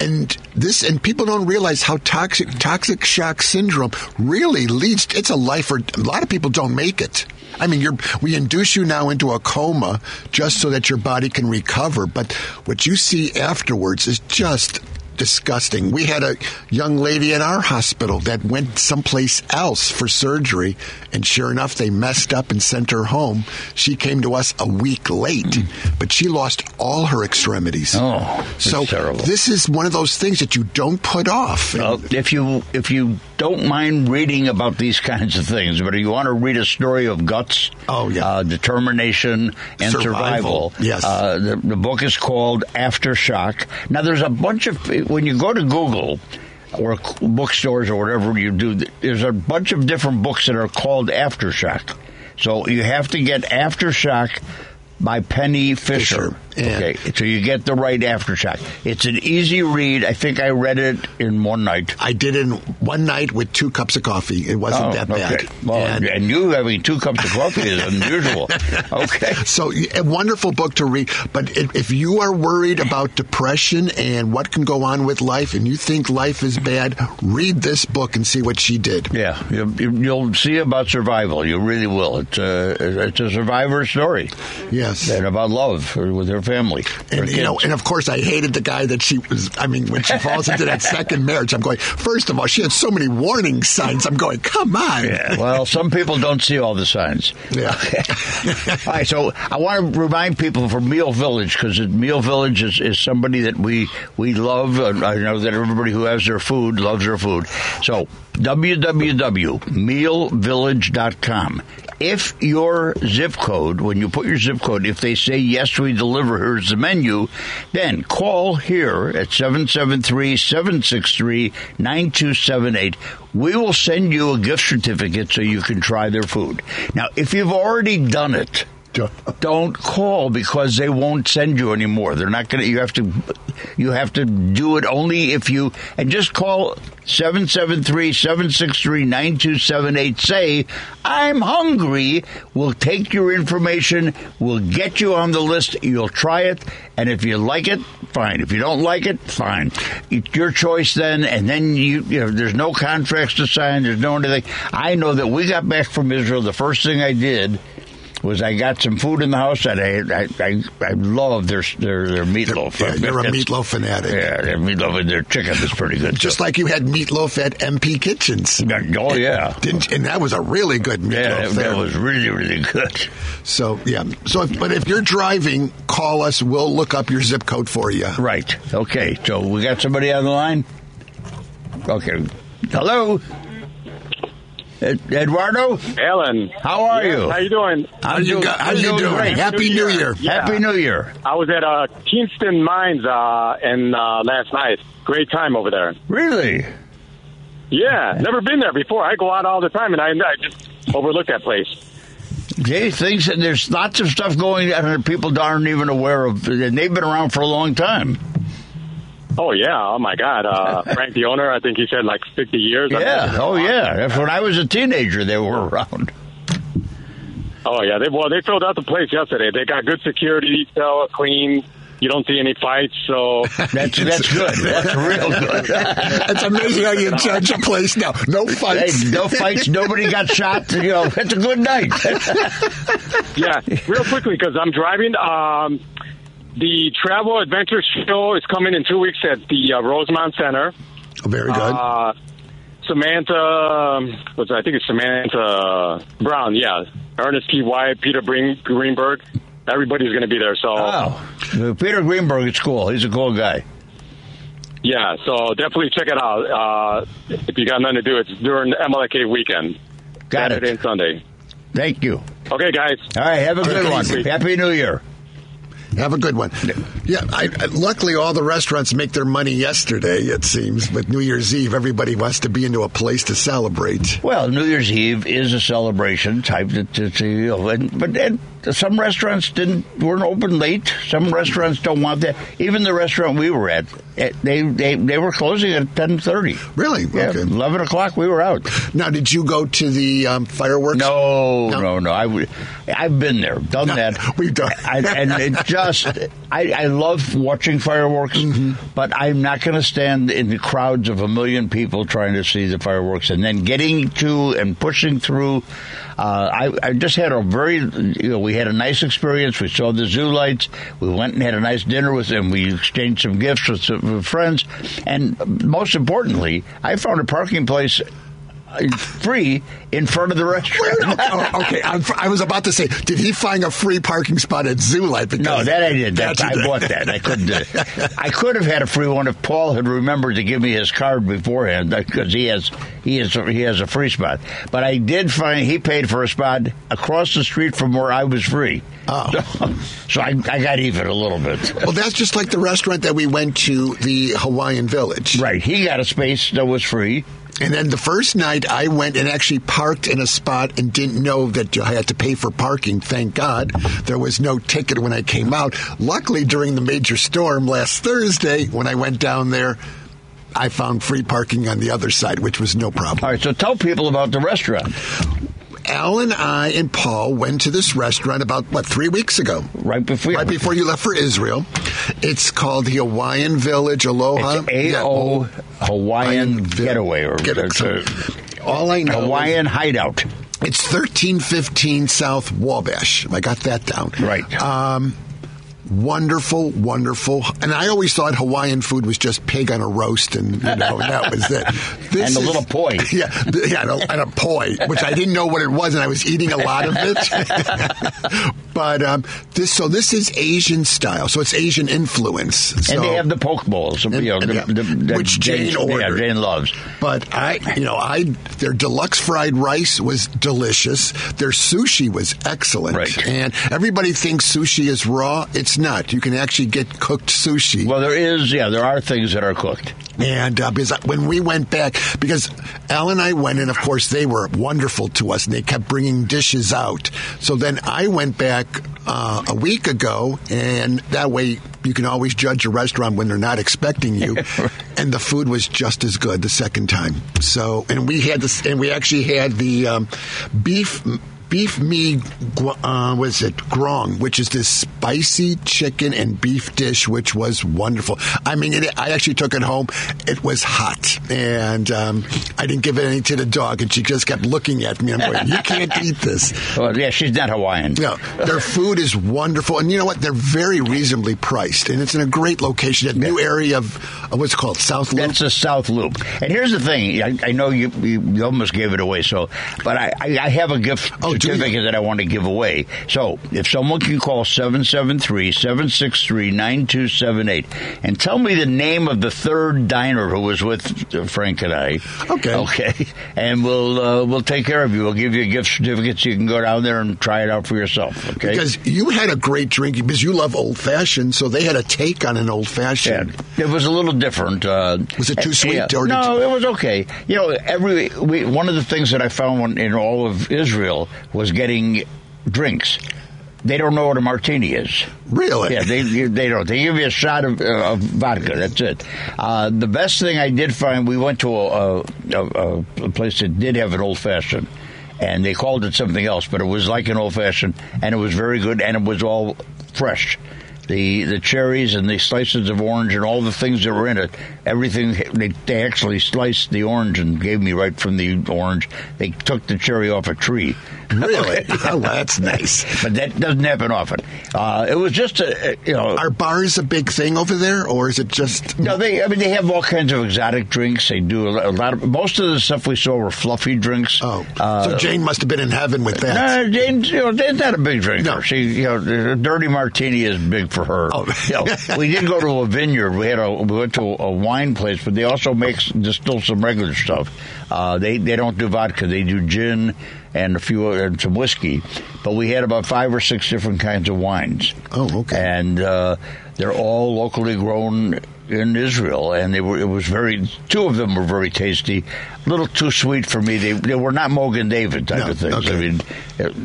C: and this. And people don't realize how toxic toxic shock syndrome really leads. It's a life or a lot of people don't make it. I mean, you're, we induce you now into a coma just so that your body can recover. But what you see afterwards is just disgusting. We had a young lady in our hospital that went someplace else for surgery, and sure enough, they messed up and sent her home. She came to us a week late, but she lost all her extremities.
B: Oh, that's
C: so
B: terrible.
C: this is one of those things that you don't put off.
B: Well, if you if you don't mind reading about these kinds of things, but if you want to read a story of guts,
C: Oh, yeah.
B: uh, determination and
C: Survival,
B: survival,
C: yes.
B: uh, the, the book is called Aftershock. Now, there's a bunch of when you go to Google or bookstores or whatever you do, there's a bunch of different books that are called Aftershock. So you have to get Aftershock by Penny Fisher.
C: Fisher.
B: Okay, so you get the right Aftershock. It's an easy read. I think I read it in one night.
C: I did it in one night with two cups of coffee. It wasn't
B: Oh,
C: that bad.
B: Well,
C: And-
B: and, you having two cups of coffee is unusual. Okay.
C: So a wonderful book to read. But if you are worried about depression and what can go on with life, and you think life is bad, read this book and see what she did.
B: Yeah, you, you- you'll see about survival. You really will. It's a it's a survivor story.
C: Yes.
B: and about love with her family.
C: And you know, and of course, I hated the guy that she was. I mean, when she falls into that second marriage, I'm going. First of all, she had so many warning signs. I'm going, come on.
B: Yeah, well, some people don't see all the signs.
C: Yeah.
B: all right, so I want to remind people for Meal Village because Meal Village is, is somebody that we we love. I know that everybody who has their food loves their food. So www.mealvillage.com. If your zip code, when you put your zip code, if they say yes, we deliver, here's the menu, then call here at 773-763-9278. We will send you a gift certificate so you can try their food. Now, if you've already done it, don't call because they won't send you anymore. They're not going to. You have to. You have to do it only if you and just call 773-763-9278. Say I'm hungry. We'll take your information. We'll get you on the list. You'll try it, and if you like it, fine. If you don't like it, fine. It's your choice then. And then you. you know, there's no contracts to sign. There's no anything. I know that we got back from Israel. The first thing I did was I got some food in the house and I I, I, I love their their their meatloaf.
C: Yeah, you're a
B: It's-
C: meatloaf fanatic.
B: Yeah, their meatloaf and their chicken is pretty good.
C: Just like you had meatloaf at MP Kitchens.
B: oh yeah,
C: Didn't, and that was a really good meatloaf
B: yeah, that, that was really really good.
C: So yeah. So, if, but if you're driving, call us. We'll look up your zip code for you.
B: Right. Okay. So we got somebody on the line. Okay. Hello. Ed- Eduardo,
I: Alan,
B: how are you?
I: how you doing?
C: How you, go- how you doing?
B: great.
C: Happy New Year.
I: Yeah.
B: Happy New Year.
I: I was at uh, Kingston Mines uh, and uh, last night. Great time over there.
B: Really?
I: Yeah, never been there before. I go out all the time, and I, I just overlook that place.
B: Jay thinks that there's lots of stuff going on that people aren't even aware of, and they've been around for a long time.
I: Oh yeah, oh my God, uh, Frank the owner. I think he said like fifty years. I've
B: Yeah. Oh, yeah. That's when I was a teenager. They were around.
I: Oh yeah. They, well, they filled out the place yesterday. They got good security, detail, clean. You don't see any fights, so
B: That's that's good. That's real good.
C: It's amazing how you judge a place now. No
B: Hey,
C: fights.
B: no fights. Nobody got shot. You know, it's a good night.
I: yeah. Real quickly, because I'm driving. Um, the Travel Adventure Show is coming in two weeks at the uh, Rosemont Center.
C: Very good.
I: Uh, Samantha, um, what's I think it's Samantha Brown. Yeah, Ernest P. White, Peter Green, Greenberg. Everybody's going to be there. So
B: oh, Peter Greenberg is cool. He's a cool guy.
I: yeah, so definitely check it out. Uh, if you got nothing to do, it's during the MLK weekend,
B: Got
I: Saturday
B: it.
I: and Sunday.
B: Thank you.
I: Okay, guys.
B: All right. Have a good one. Happy New Year.
C: Have a good one. Yeah, I, I- luckily all the restaurants make their money yesterday. It seems, but New Year's Eve, everybody wants to be into a place to celebrate.
B: Well, New Year's Eve is a celebration type. To, to, to, you know, and, but and some restaurants didn't weren't open late. Some restaurants don't want that. Even the restaurant we were at, eh, they they, they were closing at ten thirty.
C: Really?
B: Yeah,
C: Okay.
B: eleven o'clock we were out.
C: Now, did you go to the um, fireworks?
B: No,
C: No.
B: no, no. I I've been there, done
C: No,
B: that.
C: we've done-
B: I, and it just, I, I love watching fireworks,
C: Mm-hmm.
B: but I'm not going to stand in the crowds of a million people trying to see the fireworks and then getting to and pushing through. Uh, I, I just had a very, you know, we had a nice experience. We saw the zoo lights. We went and had a nice dinner with them. We exchanged some gifts with some friends, and most importantly, I found a parking place free in front of the restaurant.
C: Oh, oh, okay, I'm, I was about to say, did he find a free parking spot at Zoo? Because
B: No, that I did. That, I
C: did.
B: bought that. I couldn't. do. Uh, I could have had a free one if Paul had remembered to give me his card beforehand uh, because he has he has he has a free spot. But I did find he paid for a spot across the street from where I was free.
C: Oh.
B: So, so I, I got even a little bit.
C: Well, that's just like the restaurant that we went to, the Hawaiian Village.
B: Right. He got a space that was free.
C: And then the first night I went and actually parked in a spot and didn't know that I had to pay for parking. Thank God. There was no ticket when I came out. Luckily, during the major storm last Thursday, when I went down there, I found free parking on the other side, which was no problem.
B: All right. So tell people about the restaurant.
C: Al and I and Paul went to this restaurant about, what, three weeks ago?
B: Right before
C: Right before you left for Israel. It's called the Hawaiian Village Aloha.
B: A O Hawaiian Getaway or
C: Get All I know
B: Hawaiian hideout.
C: It's thirteen fifteen South Wabash. I got that down.
B: Right.
C: Um, wonderful, wonderful. And I always thought Hawaiian food was just pig on a roast, and you know that was it.
B: This And a little poi.
C: Yeah, yeah, and a, and a poi, which I didn't know what it was, and I was eating a lot of it. but um, this, so this is Asian style, so it's Asian influence. So,
B: and they have the poke bowls, you know, the,
C: yeah,
B: the, the
C: which Jane
B: yeah,
C: ordered.
B: Jane loves.
C: But I, you know, I their deluxe fried rice was delicious. Their sushi was excellent,
B: Right.
C: and everybody thinks sushi is raw. It's not. You can actually get cooked sushi.
B: Well, there is, yeah, there are things that are cooked.
C: And uh, because when we went back, because Al and I went, and of course they were wonderful to us, and they kept bringing dishes out. So then I went back uh, a week ago, and that way you can always judge a restaurant when they're not expecting you. and the food was just as good the second time. So, and we had this, and we actually had the um, beef. Beef mi gu- uh, was it grong, which is this spicy chicken and beef dish, which was wonderful. I mean, it, I actually took it home. It was hot, and um, I didn't give it any to the dog, and she just kept looking at me. I'm going, "You can't eat this."
B: Well, yeah, she's not Hawaiian.
C: No, their food is wonderful, and you know what? They're very reasonably priced, and it's in a great location, a new area of uh, what's it called South Loop.
B: That's the South Loop. And here's the thing: I, I know you, you almost gave it away, so but I, I, I have a gift
C: Oh,
B: certificate that I want to give away. So if someone can call 773-763-9278 and tell me the name of the third diner who was with uh, Frank and I.
C: Okay.
B: Okay. And we'll uh, we'll take care of you. We'll give you a gift certificate so you can go down there and try it out for yourself. Okay.
C: Because you had a great drink because you love old fashioned, so they had a take on an old
B: Yeah,
C: fashioned.
B: it was a little different. Uh,
C: Was it too
B: uh,
C: sweet,
B: yeah.
C: or
B: no, it was okay. You know, every we, one of the things that I found in all of Israel was getting drinks. They don't know what a martini is.
C: Really?
B: Yeah, they they don't. They give you a shot of, uh, of vodka. That's it. Uh, the best thing I did find, we went to a, a, a, a place that did have an old fashioned, and they called it something else, but it was like an old fashioned, and it was very good, and it was all fresh. The the cherries and the slices of orange and all the things that were in it, everything they, they actually sliced the orange and gave me right from the orange. They took the cherry off a tree.
C: Really? oh, that's nice.
B: But that doesn't happen often. Uh, it was just a, you know
C: Are bars a big thing over there, or is it just?
B: no, they. I mean, they have all kinds of exotic drinks. They do a, lot of. Most of the stuff we saw were fluffy drinks.
C: Oh,
B: Uh,
C: so Jane must have been in heaven with that.
B: no, Jane's, you know, Jane's not a big drinker.
C: No.
B: She, you know, a dirty martini is big for her.
C: Oh.
B: You know, we did go to a vineyard. We had a we went to a wine place, but they also make distill some regular stuff. Uh, they they don't do vodka. They do gin and a few and some whiskey. But we had about five or six different kinds of wines.
C: Oh, okay.
B: And uh, They're all locally grown in Israel, and they were. It was very. Two of them were very tasty. A little too sweet for me. They they were not Mogen David type
C: No,
B: of things. I mean,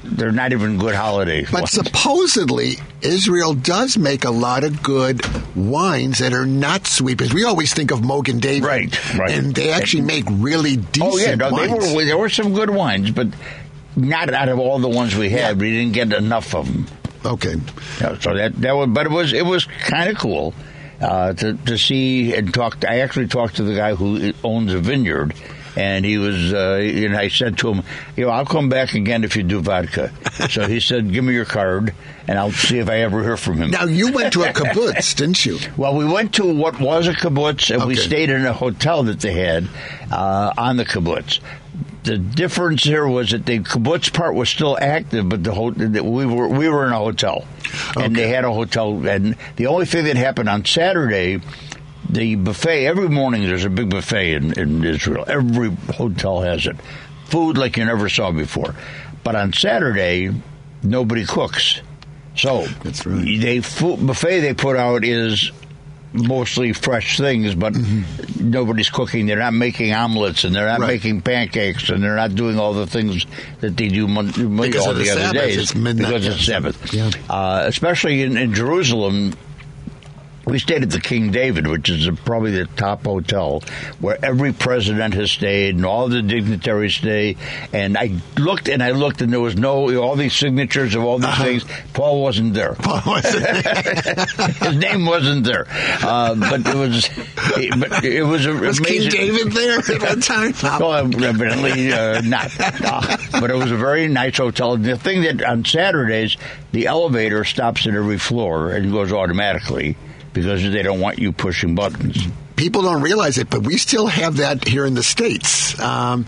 B: they're not even good holiday.
C: But
B: wines.
C: supposedly, Israel does make a lot of good wines that are not sweet. Because we always think of Mogen David,
B: Right, right.
C: And they actually make really decent
B: Oh yeah, no, they were there were some good wines, but not out of all the ones we had. We didn't get enough of them.
C: Okay.
B: Yeah, so that that was, but it was it was kind of cool uh, to to see and talk. To, I actually talked to the guy who owns a vineyard. And he was, uh, and I said to him, you know, I'll come back again if you do vodka. so he said, give me your card, and I'll see if I ever hear from him.
C: Now you went to a kibbutz, didn't you?
B: Well, we went to what was a kibbutz, and we stayed in a hotel that they had uh, on the kibbutz. The difference here was that the kibbutz part was still active, but the we were we were in a hotel, and they had a hotel. And the only thing that happened on Saturday, the buffet. Every morning there's a big buffet in, in Israel. Every hotel has it. Food like you never saw before. But on Saturday, nobody cooks. So
C: That's right.
B: food, buffet they put out is mostly fresh things, but nobody's cooking. They're not making omelets and they're not
C: Right.
B: making pancakes and they're not doing all the things that they do mon- all
C: the
B: the other
C: Sabbath,
B: days
C: it's midnight,
B: because it's Sabbath.
C: Yeah.
B: Uh, especially in, in Jerusalem, we stayed at the King David, which is probably the top hotel where every president has stayed and all the dignitaries stay. And I looked and I looked, and there was no all these signatures of all these
C: Uh-huh.
B: things. Paul wasn't there. Paul wasn't there. His name wasn't there, uh, but it was. But it was a
C: Was King. David there at one time?
B: Well, evidently uh, not. Uh, but it was a very nice hotel. The thing that on Saturdays, the elevator stops at every floor and goes automatically because they don't want you pushing buttons.
C: people don't realize it, but we still have that here in the States. Um,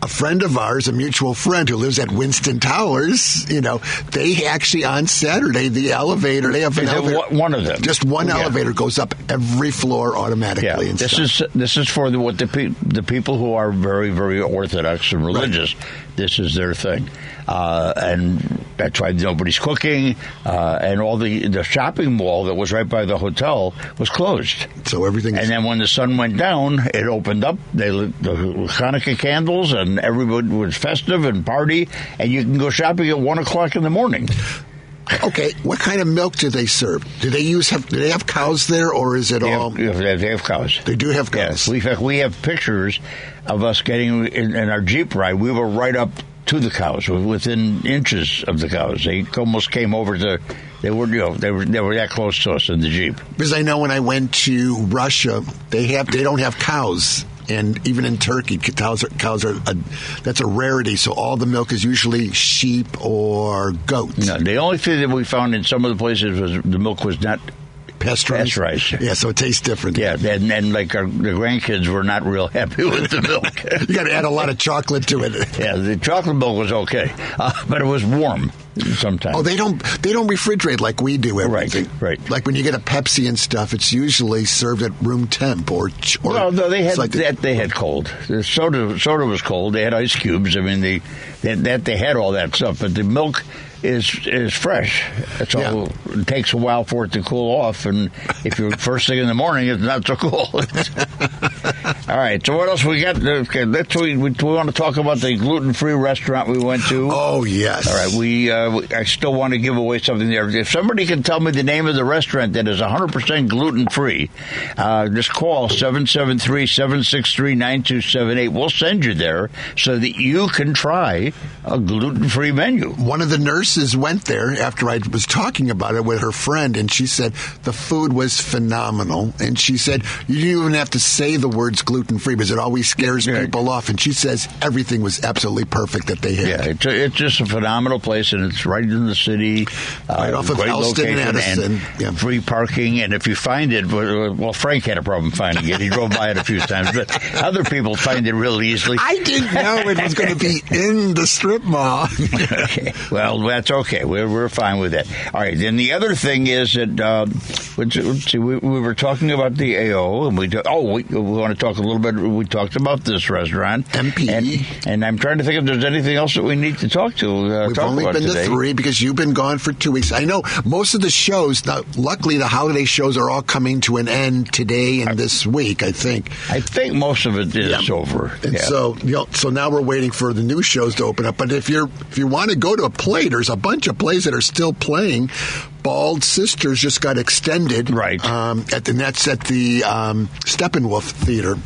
C: a friend of ours, a mutual friend who lives at Winston Towers, you know, they actually on Saturday, the elevator, they have an elevator.
B: one- of them?
C: Just one
B: Yeah.
C: elevator goes up every floor automatically.
B: Yeah, this
C: stuff.
B: is this is for the what the pe- the people who are very very orthodox and religious. This is their thing, uh, and that's why nobody's cooking. Uh, and all the the shopping mall that was right by the hotel was closed.
C: so everything.
B: And then when the sun went down, it opened up. They lit the Hanukkah candles, and everybody was festive and party. And you can go shopping at one o'clock in the morning.
C: okay, what kind of milk do they serve? Do they use have? Do they have cows there, or is it
B: They
C: all?
B: have, they have cows.
C: They do have cows.
B: Yes, we have, we have pictures of us getting in, in our jeep ride. We were right up to the cows, within inches of the cows. They almost came over to. They were, you know, they were they were that close to us in the jeep.
C: Because I know when I went to Russia, they have they don't have cows, and even in Turkey, cows are, cows are a, that's a rarity. So all the milk is usually sheep or goats.
B: No, the only thing that we found in some of the places was the milk was not
C: Pasteurized.
B: Pasteurized.
C: Yeah, so it tastes different.
B: Yeah, and, and like our the grandkids were not real happy with the milk.
C: you got to add a lot of chocolate to it.
B: yeah, the chocolate milk was okay, uh, but it was warm sometimes.
C: Oh, they don't they don't refrigerate like we do everything.
B: Right, right.
C: Like when you get a Pepsi and stuff, it's usually served at room temp or. or
B: well, no, they had
C: like the-
B: that. They had cold. The soda, soda was cold. They had ice cubes. I mean, they that, that they had all that stuff. But the milk is is fresh. That's all. It takes a while for it to cool off, and if you're first thing in the morning, it's not so cool. all right. So what else we got? Okay, let's we, we, we want to talk about the gluten free restaurant we went to.
C: Oh yes.
B: All right, we uh, we- I still want to give away something there. If somebody can tell me the name of the restaurant that is 100% gluten free, uh, just call 773-763-9278. We'll send you there so that you can try a gluten free menu.
C: One of the nurses went there after I was talking about it with her friend, and she said the food was phenomenal. And she said you didn't even have to say the words gluten free because it always scares
B: Yeah.
C: people off. And she says everything was absolutely perfect that they had.
B: Yeah, it's, it's just a phenomenal place, and it's right in the city. Uh,
C: Right off of Elston and Addison, yeah.
B: free parking. And if you find it, well, well, Frank had a problem finding it. He drove by it a few times, but other people find it real easily.
C: I didn't know it was going to be in the strip mall.
B: Okay. Well, that's okay. We're, we're fine with that. All right. Then the other thing is that uh, let's, let's see, we, we were talking about the AO, and we oh we, we want to talk a little bit. We talked about this restaurant,
C: MPE.
B: and, and I'm trying to think if there's anything else that we need to talk to. Uh,
C: We've
B: talk
C: only
B: about
C: been
B: today.
C: to three because you've been gone for two weeks. I know most of the shows. Now, luckily, the holiday shows are all coming to an end today and this week. I think.
B: I think most of it is
C: Yeah.
B: over.
C: And
B: Yeah.
C: so, you know, so now we're waiting for the new shows to open up. But if you're if you want to go to a play, there's a bunch of plays that are still playing. Bald Sisters just got extended,
B: Right.
C: Um, at the, and that's at the um, Steppenwolf Theater.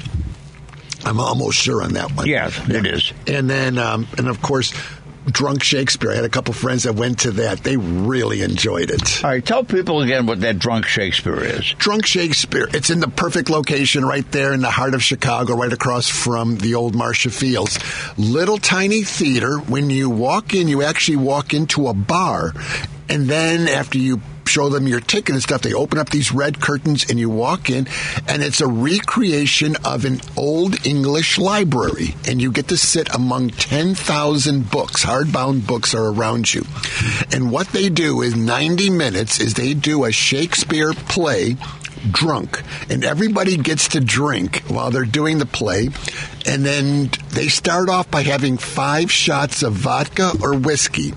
C: I'm almost sure on that one.
B: Yeah, it is.
C: And then, um, and of course, Drunk Shakespeare. I had a couple friends that went to that. They really enjoyed it.
B: All right, tell people again what that drunk Shakespeare is.
C: Drunk Shakespeare. It's in the perfect location right there in the heart of Chicago, right across from the old Marshall Fields. Little tiny theater. When you walk in, you actually walk into a bar. And then after you show them your ticket and stuff, they open up these red curtains and you walk in and it's a recreation of an old English library. And you get to sit among 10,000 books. Hardbound books are around you. And what they do is 90 minutes is they do a Shakespeare play drunk and everybody gets to drink while they're doing the play and then they start off by having five shots of vodka or whiskey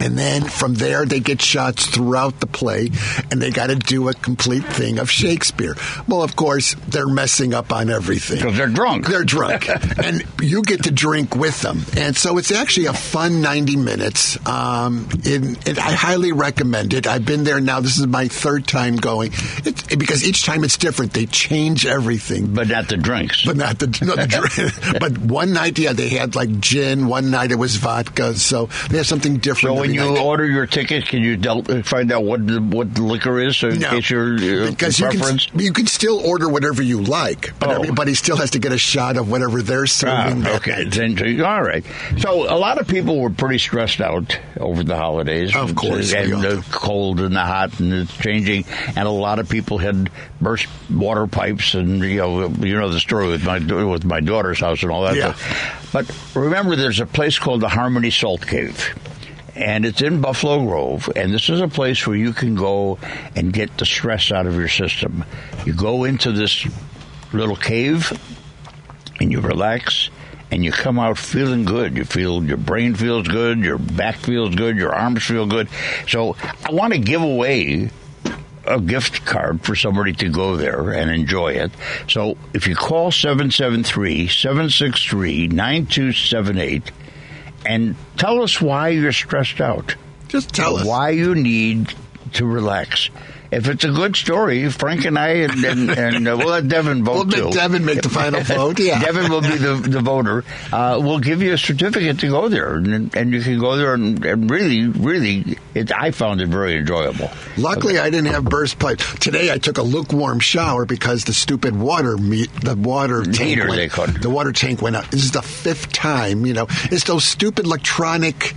C: and then from there, they get shots throughout the play, and they got to do a complete thing of Shakespeare. Well, of course, they're messing up on everything.
B: Because they're drunk.
C: They're drunk, and you get to drink with them, and so it's actually a fun ninety minutes. Um, and, and I highly recommend it. I've been there now. This is my third time going, it, because each time it's different. They change everything,
B: But not the drinks.
C: but not the, not the drink. but one night, yeah, they had like gin. One night it was vodka. So they have something different.
B: so when you order your ticket, can you del- find out what the, what the liquor is, so in
C: No,
B: case your uh,
C: because you can,
B: preference?
C: you can still order whatever you like, but
B: Oh.
C: everybody still has to get a shot of whatever they're serving.
B: Ah, okay, then, all right. So a lot of people were pretty stressed out over the holidays,
C: Of course,
B: and
C: we
B: the cold and the hot and it's changing, and a lot of people had burst water pipes, and you know, you know the story with my with my daughter's house and all that.
C: Yeah.
B: stuff. But remember, there's a place called the Harmony Salt Cave. And it's in Buffalo Grove, and this is a place where you can go and get the stress out of your system. You go into this little cave, and you relax and you come out feeling good. You feel your brain feels good, your back feels good, your arms feel good. So I want to give away a gift card for somebody to go there and enjoy it. So if you call 773-763-9278 and tell us why you're stressed out.
C: Just tell us.
B: Why you need to relax. If it's a good story, Frank and I and, and, and uh, we'll let Devin vote
C: We'll make. Devin make the final vote. Yeah.
B: Devin will be the, the voter. Uh, we'll give you a certificate to go there, and, and you can go there and, and really, really, it, I found it very enjoyable.
C: Luckily, I didn't have burst pipes today. I took a lukewarm shower because the stupid water meet the water tank went, the water tank went out. This is the fifth time. You know, it's those stupid electronic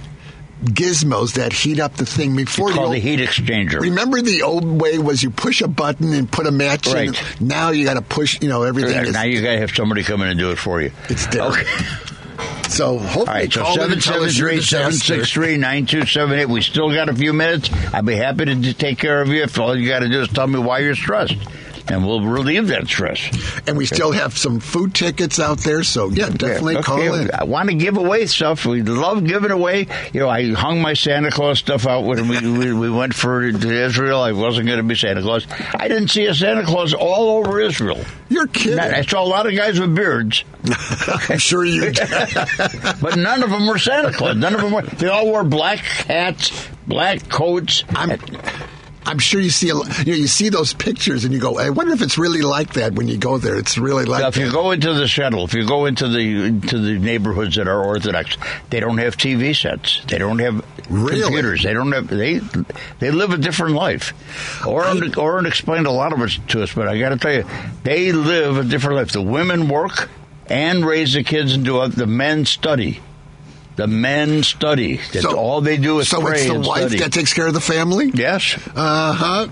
C: gizmos that heat up the thing before
B: It's called
C: old-
B: the heat exchanger.
C: Remember the old way was you push a button and put a match in.
B: Right.
C: Now you got to push. You know everything. Is,
B: now you got to have somebody come in and do it for you.
C: It's there.
B: Okay.
C: so hopefully,
B: All right, so
C: call in and tell us your
B: 773
C: disaster.
B: 763 We still got a few minutes. I'd be happy to take care of you if all you got to do is tell me why you're stressed. And we'll relieve that stress.
C: And we still have some food tickets out there. So yeah, definitely
B: Okay,
C: call in.
B: I want to give away stuff. We love giving away. You know, I hung my Santa Claus stuff out when we we, we went for to Israel. I wasn't going to be Santa Claus. I didn't see a Santa Claus all over Israel.
C: You're kidding.
B: I saw a lot of guys with beards,
C: I'm sure you. did.
B: but none of them were Santa Claus. None of them were. They all wore black hats, black coats.
C: I'm, I'm sure you see a, you, know, you see those pictures and you go, I wonder if it's really like that when you go there. It's really like
B: Now, if you go into the shuttle, if you go into the into the neighborhoods that are Orthodox, they don't have TV sets. They don't have
C: Really?
B: computers. They don't have they they live a different life. Oren Oren explained a lot of it to us, but I got to tell you, they live a different life. The women work and raise the kids and do. Uh, the men study. The men study. That's
C: So-
B: all they do is
C: So
B: pray
C: it's the
B: and
C: wife
B: study.
C: that takes care of the family?
B: yes.
C: Uh huh.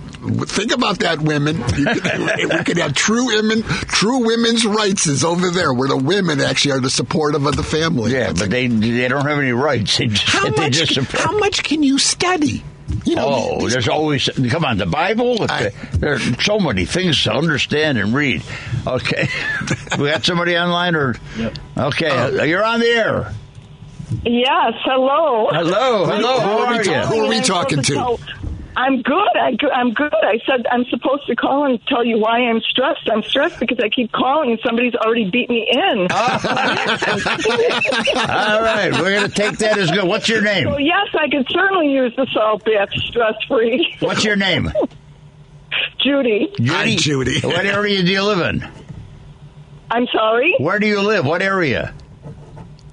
C: Think about that, women. You could, we could have true women, true women's rights is over there, where the women actually are the supportive of the family.
B: Yeah, but they they don't have any rights. They just,
C: how
B: they
C: much?
B: just
C: can-
B: support.
C: how much can you study? You know,
B: Oh,
C: these-
B: there's always come on the Bible.
C: I-
B: there's so many things to understand and read. Okay, we got somebody online or okay,
C: Oh.
B: you're on the air.
F: Yes, hello.
B: Hello, hello.
C: who
B: How
C: are we
B: are
C: talking-
B: you?
C: who are we talking to?
F: tell- I'm good. I, I'm good. I said I'm supposed to call and tell you why I'm stressed. I'm stressed because I keep calling and somebody's already beat me in.
B: All right, we're gonna take that as good. What's your name?
F: So yes, I can certainly use the salt bath stress free.
B: What's your name?
F: Judy,
C: Hi, Judy.
B: What area do you live in?
F: I'm sorry.
B: Where do you live? What area?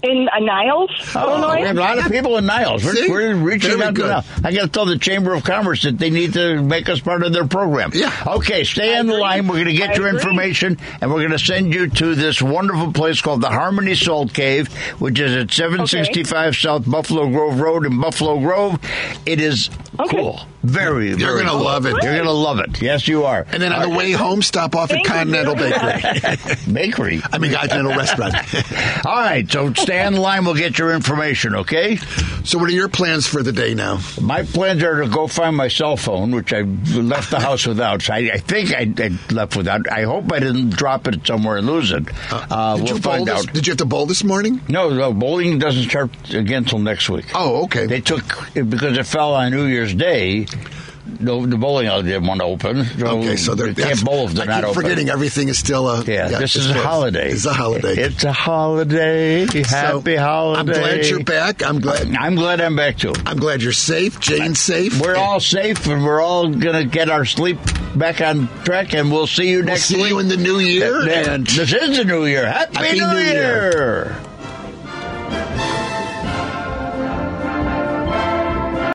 F: In uh, Niles,
B: Oh, we have a lot of people in Niles. We're,
C: See?
B: we're reaching
C: Very
B: out to
C: good.
B: Niles. I got to tell the Chamber of Commerce that they need to make us part of their program.
C: Yeah.
B: Okay, stay on the line. We're going to get
F: I
B: your
F: agree.
B: information, and we're going to send you to this wonderful place called the Harmony Salt Cave, which is at 765 South Buffalo Grove Road in Buffalo Grove. It is
F: Okay.
B: cool. Very,
C: You're
B: very
C: gonna
B: cool.
C: love it.
B: You're going to love it. Yes, you are.
C: And then on the way home, stop off at Continental Bakery.
B: Bakery.
C: I mean, Continental Restaurant.
B: All right, so stay on the line. We'll get your information, okay?
C: so, what are your plans for the day now?
B: My plans are to go find my cell phone, which I left the house without. So I, I think I, I left without. I hope I didn't drop it somewhere and lose it. Uh,
C: Did
B: we'll
C: you bowl
B: find
C: this?
B: out.
C: Did you have to bowl this morning?
B: No, no, bowling doesn't start again until next week.
C: Oh, okay.
B: They took because it fell on New Year's Day. No, the bowling alley didn't want to open.
C: Okay, so they're
B: they can't bowl if they're
C: I
B: not
C: forgetting everything is still a
B: Yeah, this is a holiday.
C: It's a holiday.
B: It's a holiday. Happy
C: So,
B: holiday.
C: I'm glad you're back. I'm glad.
B: I'm glad I'm back too.
C: I'm glad you're safe. Jane's safe.
B: We're all safe and we're all gonna get our sleep back on track, and we'll see you
C: We'll
B: next
C: see
B: week.
C: you in the new year.
B: And
C: And
B: this is the new year. Happy,
C: Happy
B: New,
C: New
B: year.
C: Year.